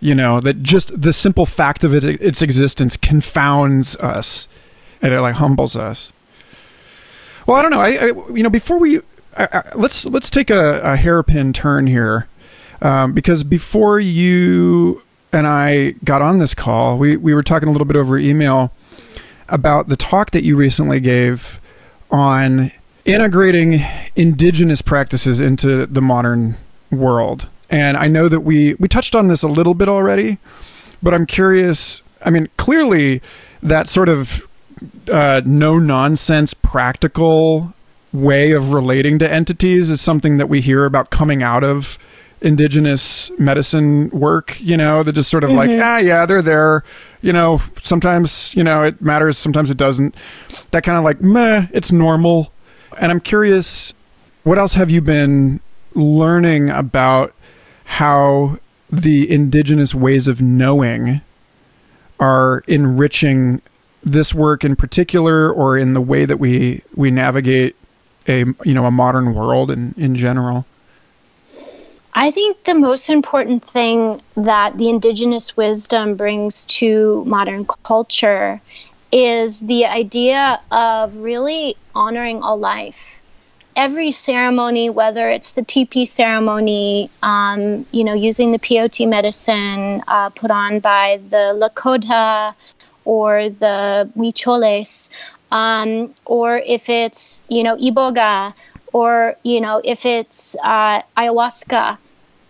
you know that just the simple fact of it its existence confounds us and it like humbles us well, I don't know. I, I you know before we I, let's let's take a, a hairpin turn here, um, because before you and I got on this call, we we were talking a little bit over email about the talk that you recently gave on integrating indigenous practices into the modern world. And I know that we we touched on this a little bit already, but I'm curious. I mean, clearly that sort of uh, no nonsense practical way of relating to entities is something that we hear about coming out of indigenous medicine work you know that just sort of mm-hmm. like ah yeah they're there. You know sometimes you know it matters sometimes it doesn't. That kind of like meh it's normal. And i'm curious what else have you been learning about how the indigenous ways of knowing are enriching this work in particular or in the way that we we navigate a you know a modern world in in general I think the most important thing that the indigenous wisdom brings to modern culture is the idea of really honoring all life. Every ceremony, whether it's the TP ceremony, um, you know, using the peyote medicine uh, put on by the Lakota or the huicholes, um, or if it's, you know, iboga, or, you know, if it's uh, ayahuasca.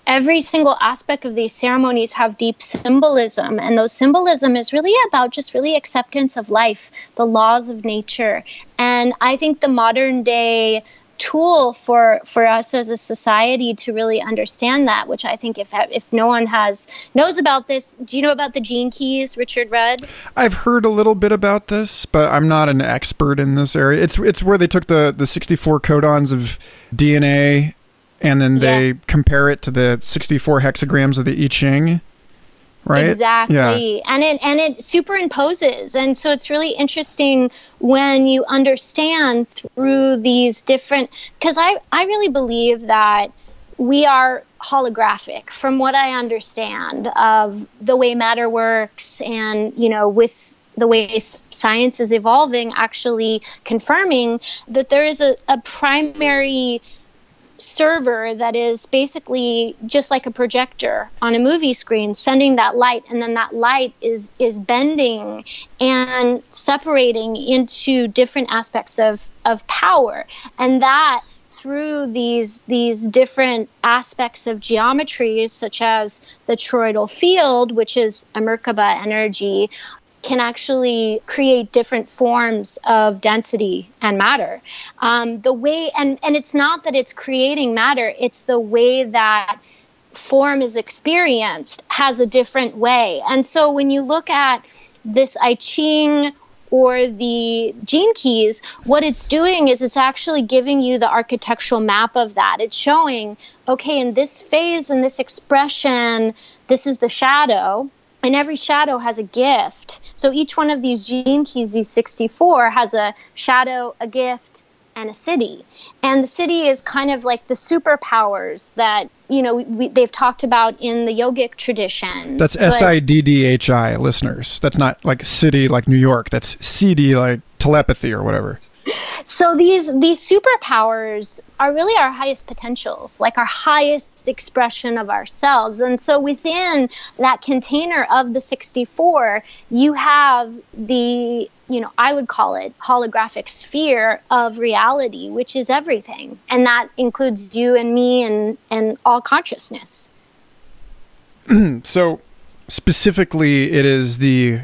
Every single aspect of these ceremonies have deep symbolism, and those symbolism is really about just really acceptance of life, the laws of nature. And I think the modern day tool for for us as a society to really understand that which i think if if no one has knows about this do you know about the gene keys richard rudd? I've heard a little bit about this but i'm not an expert in this area. It's it's where they took the the 64 codons of dna and then they yeah. compare it to the 64 hexagrams of the i ching right? Exactly. Yeah. and it and it superimposes. And so it's really interesting when you understand through these different because i i really believe that we are holographic from what i understand of the way matter works and you know with the way science is evolving actually confirming that there is a, a primary server that is basically just like a projector on a movie screen sending that light and then that light is is bending and separating into different aspects of of power. And that through these these different aspects of geometries such as the toroidal field which is a merkaba energy can actually create different forms of density and matter. Um, the way, and, and it's not that it's creating matter, it's the way that form is experienced has a different way. And so when you look at this I Ching or the gene keys, what it's doing is it's actually giving you the architectural map of that. It's showing, okay, in this phase, in this expression, this is the shadow, and every shadow has a gift. So each one of these gene keys, these 64, has a shadow, a gift, and a siddhi. And the siddhi is kind of like the superpowers that, you know, we, they've talked about in the yogic tradition. That's S I D D H I, listeners. That's not like city like New York. That's siddhi like telepathy or whatever so these these superpowers are really our highest potentials like our highest expression of ourselves. And so within that container of the 64 you have the you know i would call it holographic sphere of reality which is everything. And that includes you and me and and all consciousness. So specifically it is the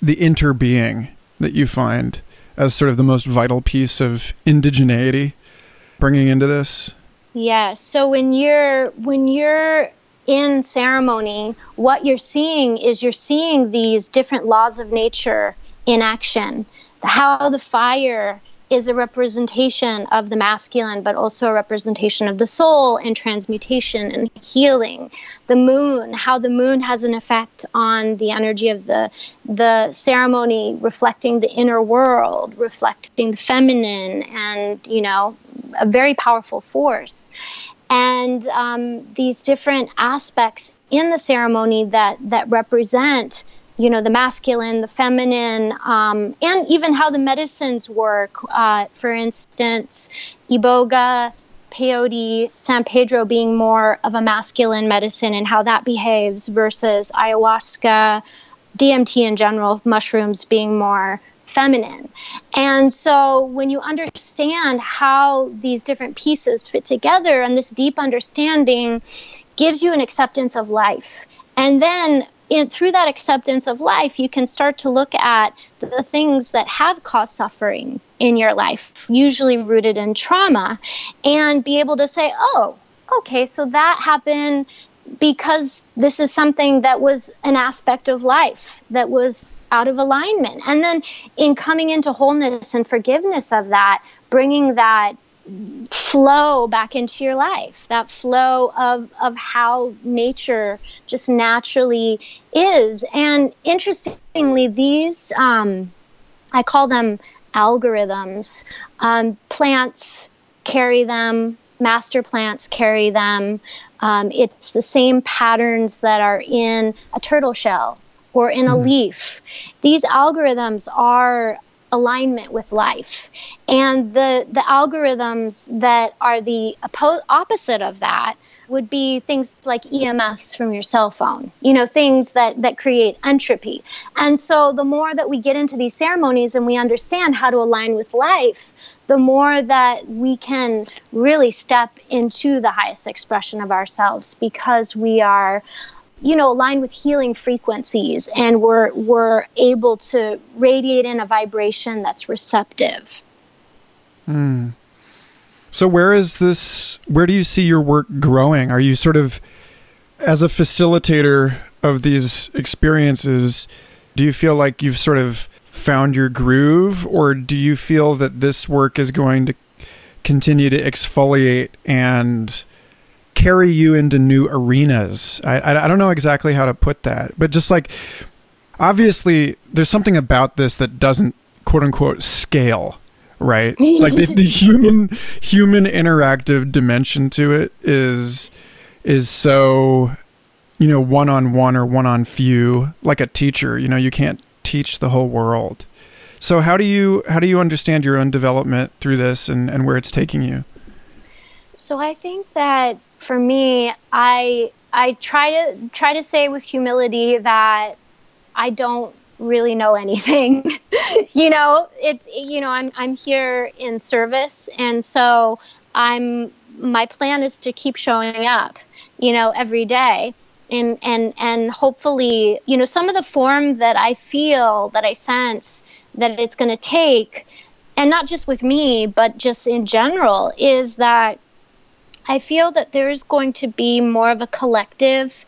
the interbeing that you find as sort of the most vital piece of indigeneity bringing into this? Yeah. So when you're when you're in ceremony, what you're seeing is you're seeing these different laws of nature in action. How the fire is a representation of the masculine, but also a representation of the soul and transmutation and healing. The moon, how the moon has an effect on the energy of the the ceremony, reflecting the inner world, reflecting the feminine, and you know, a very powerful force. And um, these different aspects in the ceremony that that represent you know the masculine the feminine um, and even how the medicines work. Uh, for instance iboga peyote san pedro being more of a masculine medicine and how that behaves versus ayahuasca dmt in general mushrooms being more feminine. And so when you understand how these different pieces fit together and this deep understanding gives you an acceptance of life. And then in, through that acceptance of life, you can start to look at the things that have caused suffering in your life, usually rooted in trauma, and be able to say, oh, okay, so that happened because this is something that was an aspect of life that was out of alignment. And then in coming into wholeness and forgiveness of that, bringing that flow back into your life that flow of of how nature just naturally is. And interestingly these um, i call them algorithms. Um, plants carry them master plants carry them. Um, it's the same patterns that are in a turtle shell or in a mm-hmm. leaf. These algorithms are alignment with life. And the, the algorithms that are the oppo- opposite of that would be things like EMFs from your cell phone, you know, things that, that create entropy. And so the more that we get into these ceremonies and we understand how to align with life, the more that we can really step into the highest expression of ourselves because we are you know, aligned with healing frequencies and we're, we're able to radiate in a vibration that's receptive. Mm. So where is this, where do you see your work growing? Are you sort of, as a facilitator of these experiences, do you feel like you've sort of found your groove or do you feel that this work is going to continue to exfoliate and carry you into new arenas. I, I, I don't know exactly how to put that, but just like obviously there's something about this that doesn't quote unquote scale right? Like the, the human human interactive dimension to it is is so you know one on one or one on few like a teacher you know you can't teach the whole world. So how do you how do you understand your own development through this and, and where it's taking you? So i think that for me i i try to try to say with humility that i don't really know anything. You know it's you know i'm i'm here in service and so i'm my plan is to keep showing up you know every day. And and and hopefully you know some of the form that i feel that i sense that it's going to take and not just with me but just in general is that i feel that there's going to be more of a collective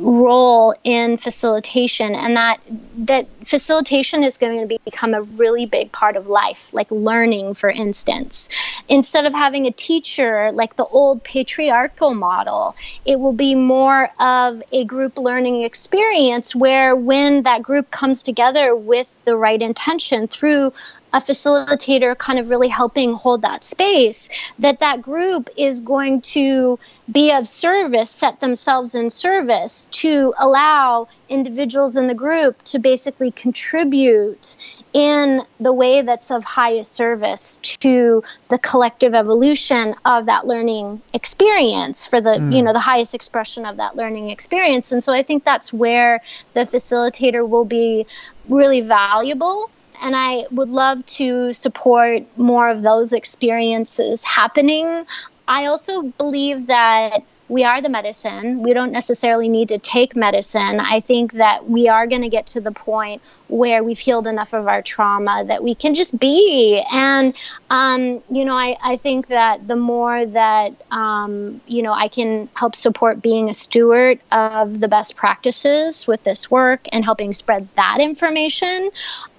role in facilitation and that that facilitation is going to be, become a really big part of life like learning for instance. Instead of having a teacher like the old patriarchal model it will be more of a group learning experience where when that group comes together with the right intention through a facilitator kind of really helping hold that space that that group is going to be of service set themselves in service to allow individuals in the group to basically contribute in the way that's of highest service to the collective evolution of that learning experience for the mm. you know the highest expression of that learning experience and so i think that's where the facilitator will be really valuable and I would love to support more of those experiences happening. I also believe that we are the medicine. We don't necessarily need to take medicine. I think that we are going to get to the point where we've healed enough of our trauma that we can just be. And, um, you know, I, I think that the more that, um, you know, I can help support being a steward of the best practices with this work and helping spread that information,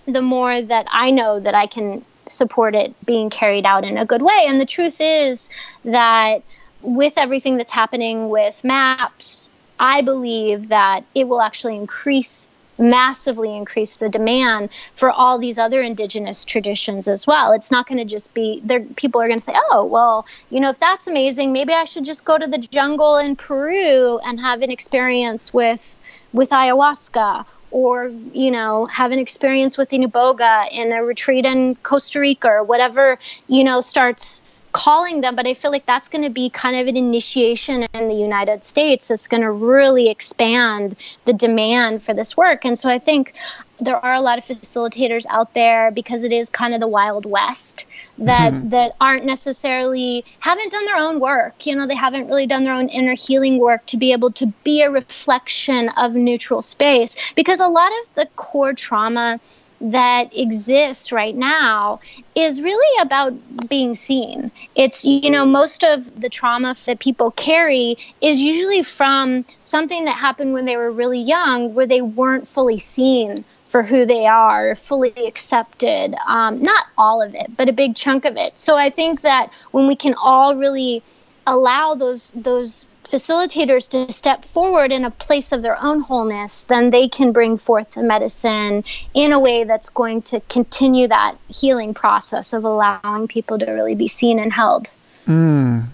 the more that I know that I can support it being carried out in a good way. And the truth is that with everything that's happening with MAPS, I believe that it will actually increase massively increase the demand for all these other indigenous traditions as well. It's not going to just be there people are going to say, "Oh, well, you know, if that's amazing, maybe I should just go to the jungle in Peru and have an experience with with ayahuasca or you know have an experience with iboga in a retreat in costa rica or whatever you know starts calling them but i feel like that's going to be kind of an initiation in the united states that's going to really expand the demand for this work and so i think there are a lot of facilitators out there because it is kind of the wild west that mm-hmm. that aren't necessarily haven't done their own work you know they haven't really done their own inner healing work to be able to be a reflection of neutral space because a lot of the core trauma that exists right now is really about being seen. It's, you know, most of the trauma that people carry is usually from something that happened when they were really young where they weren't fully seen for who they are, fully accepted. Um, not all of it, but a big chunk of it. So I think that when we can all really allow those those facilitators to step forward in a place of their own wholeness, then they can bring forth the medicine in a way that's going to continue that healing process of allowing people to really be seen and held. Mm.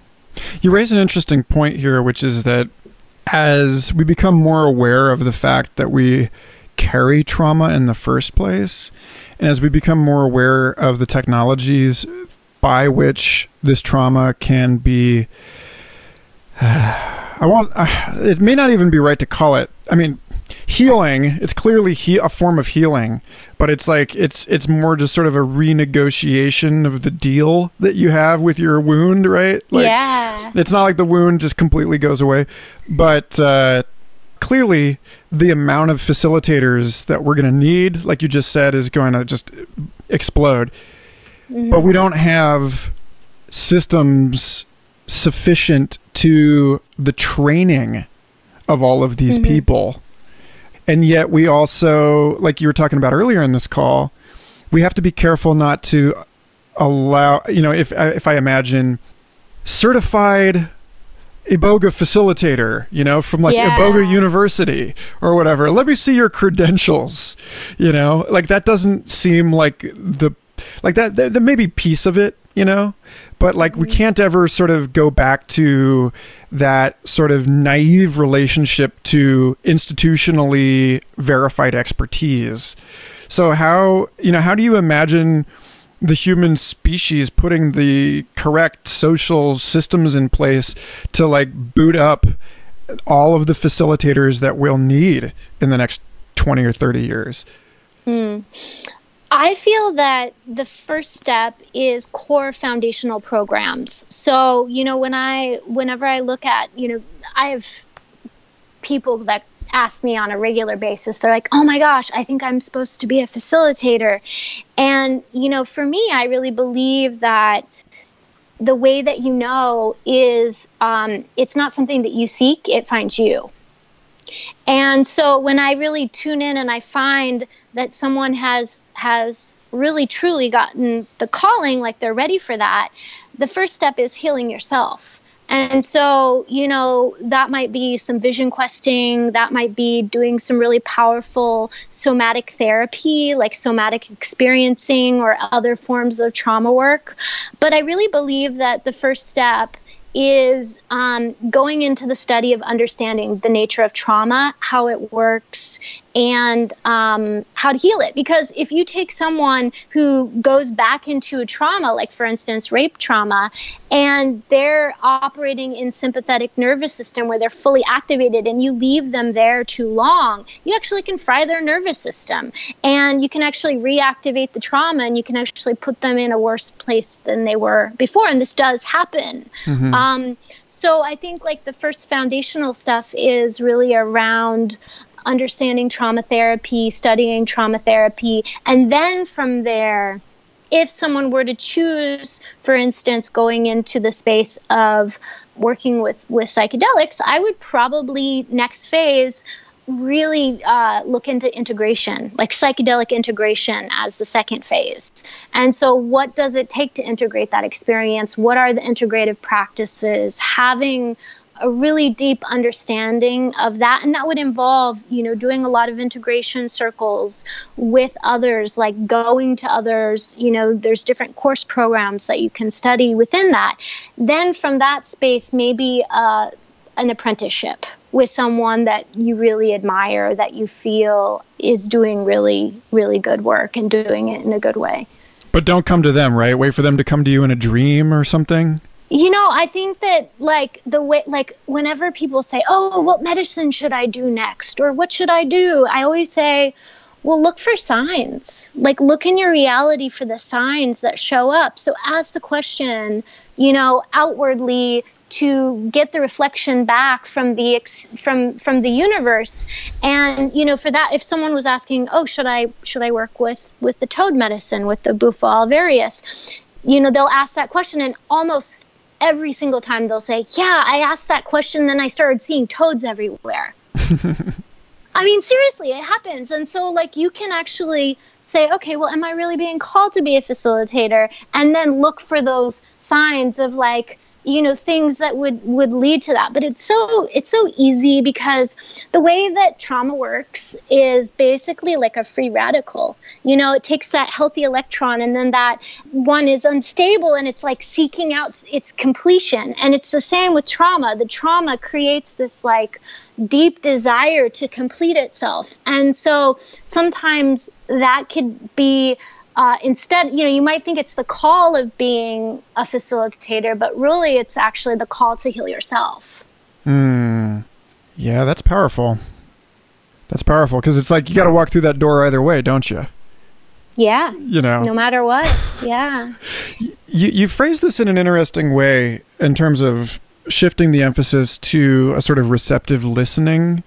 You raise an interesting point here, which is that as we become more aware of the fact that we carry trauma in the first place. And as we become more aware of the technologies by which this trauma can be, I want, uh, it may not even be right to call it, I mean, healing it's clearly he- a form of healing but it's like it's it's more just sort of a renegotiation of the deal that you have with your wound right like, yeah it's not like the wound just completely goes away but uh clearly the amount of facilitators that we're going to need, like you just said, is going to just explode. Mm-hmm. But we don't have systems sufficient to the training of all of these mm-hmm. people. And yet we also, like you were talking about earlier in this call, we have to be careful not to allow, you know, if if I imagine certified Iboga facilitator, you know, from like yeah. Iboga University or whatever. Let me see your credentials, you know, like that doesn't seem like the, like that, that, that may be piece of it, you know, but like we can't ever sort of go back to that sort of naive relationship to institutionally verified expertise. So how, you know, how do you imagine the human species putting the correct social systems in place to like boot up all of the facilitators that we'll need in the next 20 or 30 years? Hmm. I feel that the first step is core foundational programs. So, you know, when I, whenever I look at, you know, I have people that ask me on a regular basis, they're like, oh my gosh, I think I'm supposed to be a facilitator. And, you know, for me, I really believe that the way that you know is um, it's not something that you seek, it finds you. And so when I really tune in and I find that someone has has really truly gotten the calling like they're ready for that, the first step is healing yourself. And so, you know, that might be some vision questing, that might be doing some really powerful somatic therapy, like somatic experiencing or other forms of trauma work. But I really believe that the first step is um, going into the study of understanding the nature of trauma, how it works, and um, how to heal it. Because if you take someone who goes back into a trauma, like for instance, rape trauma, and they're operating in sympathetic nervous system where they're fully activated and you leave them there too long, you actually can fry their nervous system and you can actually reactivate the trauma and you can actually put them in a worse place than they were before. And this does happen. Mm-hmm. Um, so I think like the first foundational stuff is really around understanding trauma therapy, studying trauma therapy, and then from there, if someone were to choose, for instance, going into the space of working with, with psychedelics, I would probably next phase really uh, look into integration, like psychedelic integration as the second phase. And so, what does it take to integrate that experience? What are the integrative practices? Having a really deep understanding of that. And that would involve you know doing a lot of integration circles with others like going to others. You know there's different course programs that you can study within that. Then from that space maybe uh, an apprenticeship with someone that you really admire that you feel is doing really really good work and doing it in a good way. But don't come to them right? Wait for them to come to you in a dream or something you know, I think that like the way, like whenever people say, "Oh, what medicine should I do next?" or "What should I do?" I always say, "Well, look for signs. Like look in your reality for the signs that show up." So ask the question, you know, outwardly to get the reflection back from the ex- from from the universe and you know for that if someone was asking oh should i should i work with with the toad medicine with the bufo alvarius you know they'll ask that question and almost every single time they'll say, Yeah, I asked that question, then I started seeing toads everywhere. I mean, seriously, it happens. And so, like, you can actually say, okay, well, am I really being called to be a facilitator? And then look for those signs of, like, you know things that would would lead to that. But it's so it's so easy because the way that trauma works is basically like a free radical. You know it takes that healthy electron and then that one is unstable and it's like seeking out its completion. And it's the same with trauma. The trauma creates this like deep desire to complete itself. And so sometimes that could be uh, instead, you know, you might think it's the call of being a facilitator, but really it's actually the call to heal yourself. Hmm. Yeah, that's powerful. That's powerful because it's like you got to walk through that door either way, don't you? Yeah. You know, no matter what. Yeah. you, you phrase this in an interesting way in terms of shifting the emphasis to a sort of receptive listening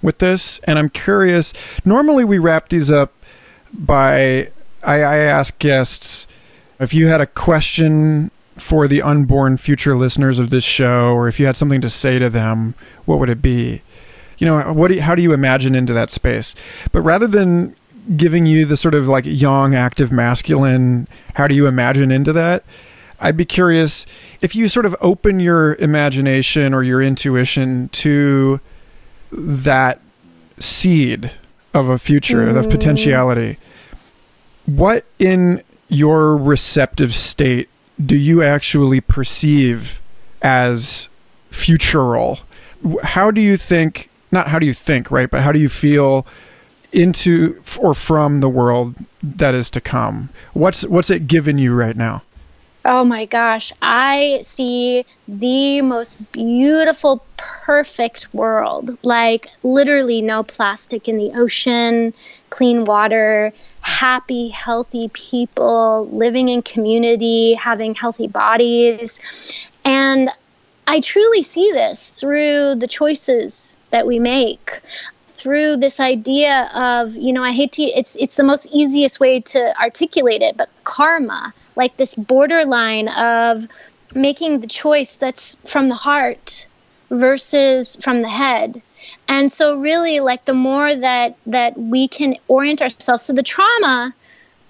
with this. And I'm curious, normally we wrap these up by I, I ask guests if you had a question for the unborn future listeners of this show, or if you had something to say to them, what would it be? You know, what do you, how do you imagine into that space? But rather than giving you the sort of like young, active, masculine, how do you imagine into that? I'd be curious if you sort of open your imagination or your intuition to that seed of a future, mm. of potentiality what in your receptive state do you actually perceive as futural? How do you think, not how do you think, right, but how do you feel into or from the world that is to come? What's what's it given you right now? Oh my gosh, I see the most beautiful, perfect world. Like literally no plastic in the ocean, clean water, happy, healthy people living in community, having healthy bodies. And I truly see this through the choices that we make through this idea of you know i hate to it's it's the most easiest way to articulate it but karma like this borderline of making the choice that's from the heart versus from the head and so really like the more that that we can orient ourselves so the trauma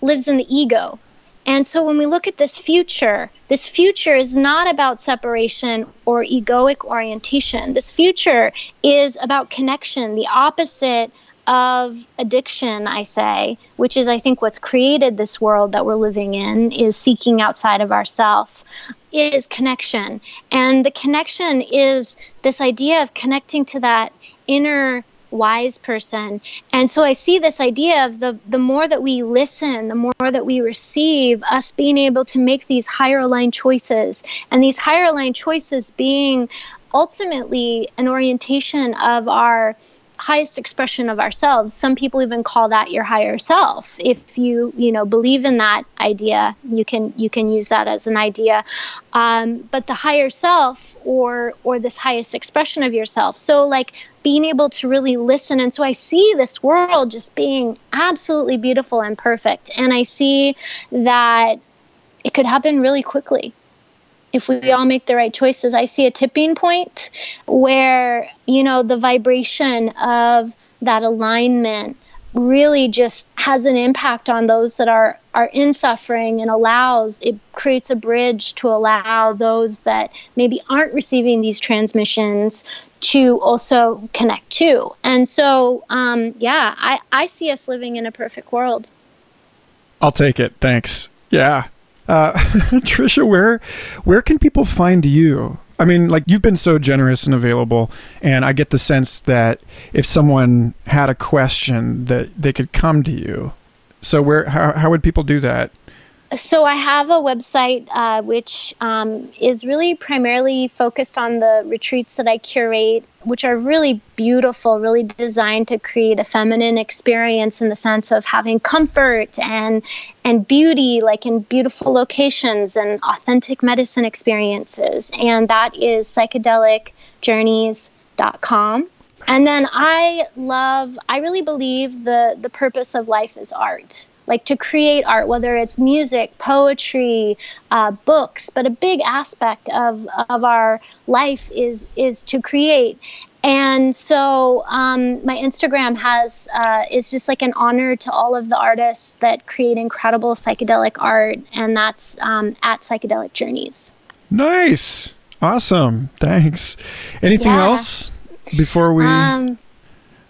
lives in the ego and so when we look at this future, this future is not about separation or egoic orientation. This future is about connection, the opposite of addiction, I say, which is, I think, what's created this world that we're living in, is seeking outside of ourself, is connection. And the connection is this idea of connecting to that inner wise person. And so I see this idea of the the more that we listen, the more that we receive, us being able to make these higher aligned choices, and these higher aligned choices being ultimately an orientation of our highest expression of ourselves. Some people even call that your higher self. If you you know believe in that idea you can you can use that as an idea. Um, but the higher self or or this highest expression of yourself. So like being able to really listen. And so i see this world just being absolutely beautiful and perfect. And i see that it could happen really quickly if we all make the right choices, I see a tipping point where, you know, the vibration of that alignment really just has an impact on those that are are in suffering and allows it creates a bridge to allow those that maybe aren't receiving these transmissions to also connect to. And so um, yeah I, I see us living in a perfect world. I'll take it. Thanks. Yeah uh, Tricia, where where can people find you? I mean, like you've been so generous and available, and I get the sense that if someone had a question, that they could come to you. So, where how how would people do that? So I have a website uh, which um, is really primarily focused on the retreats that I curate, which are really beautiful, really designed to create a feminine experience in the sense of having comfort and and beauty, like in beautiful locations and authentic medicine experiences. And that is psychedelicjourneys.com. And then I love, I really believe the the purpose of life is art like to create art, whether it's music, poetry, uh, books. But a big aspect of of our life is is to create. And so um, my Instagram has uh, is just like an honor to all of the artists that create incredible psychedelic art, and that's um, at Psychedelic Journeys. Nice, awesome, thanks. Anything yeah. else before we um,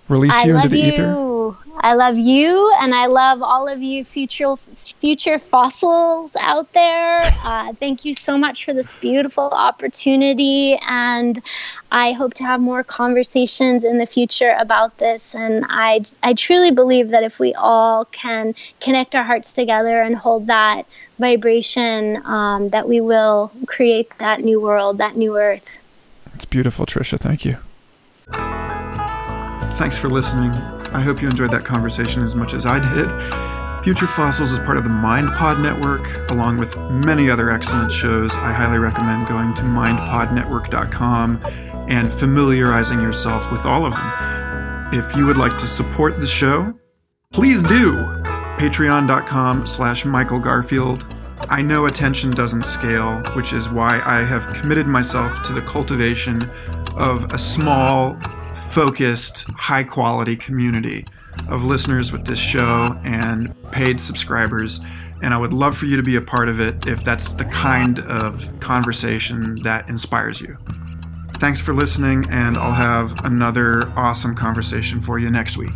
release you into the you. Ether? I love you, and I love all of you future future fossils out there. Uh, thank you so much for this beautiful opportunity, and I hope to have more conversations in the future about this. And I I truly believe that if we all can connect our hearts together and hold that vibration, um, that we will create that new world, that new earth. It's beautiful, Tricia. Thank you. Thanks for listening. I hope you enjoyed that conversation as much as I did. Future Fossils is part of the MindPod Network, along with many other excellent shows. I highly recommend going to mindpodnetwork.com and familiarizing yourself with all of them. If you would like to support the show, please do. Patreon.com slash Michael Garfield. I know attention doesn't scale, which is why I have committed myself to the cultivation of a small focused, high quality community of listeners with this show and paid subscribers. And I would love for you to be a part of it if that's the kind of conversation that inspires you. Thanks for listening, and I'll have another awesome conversation for you next week.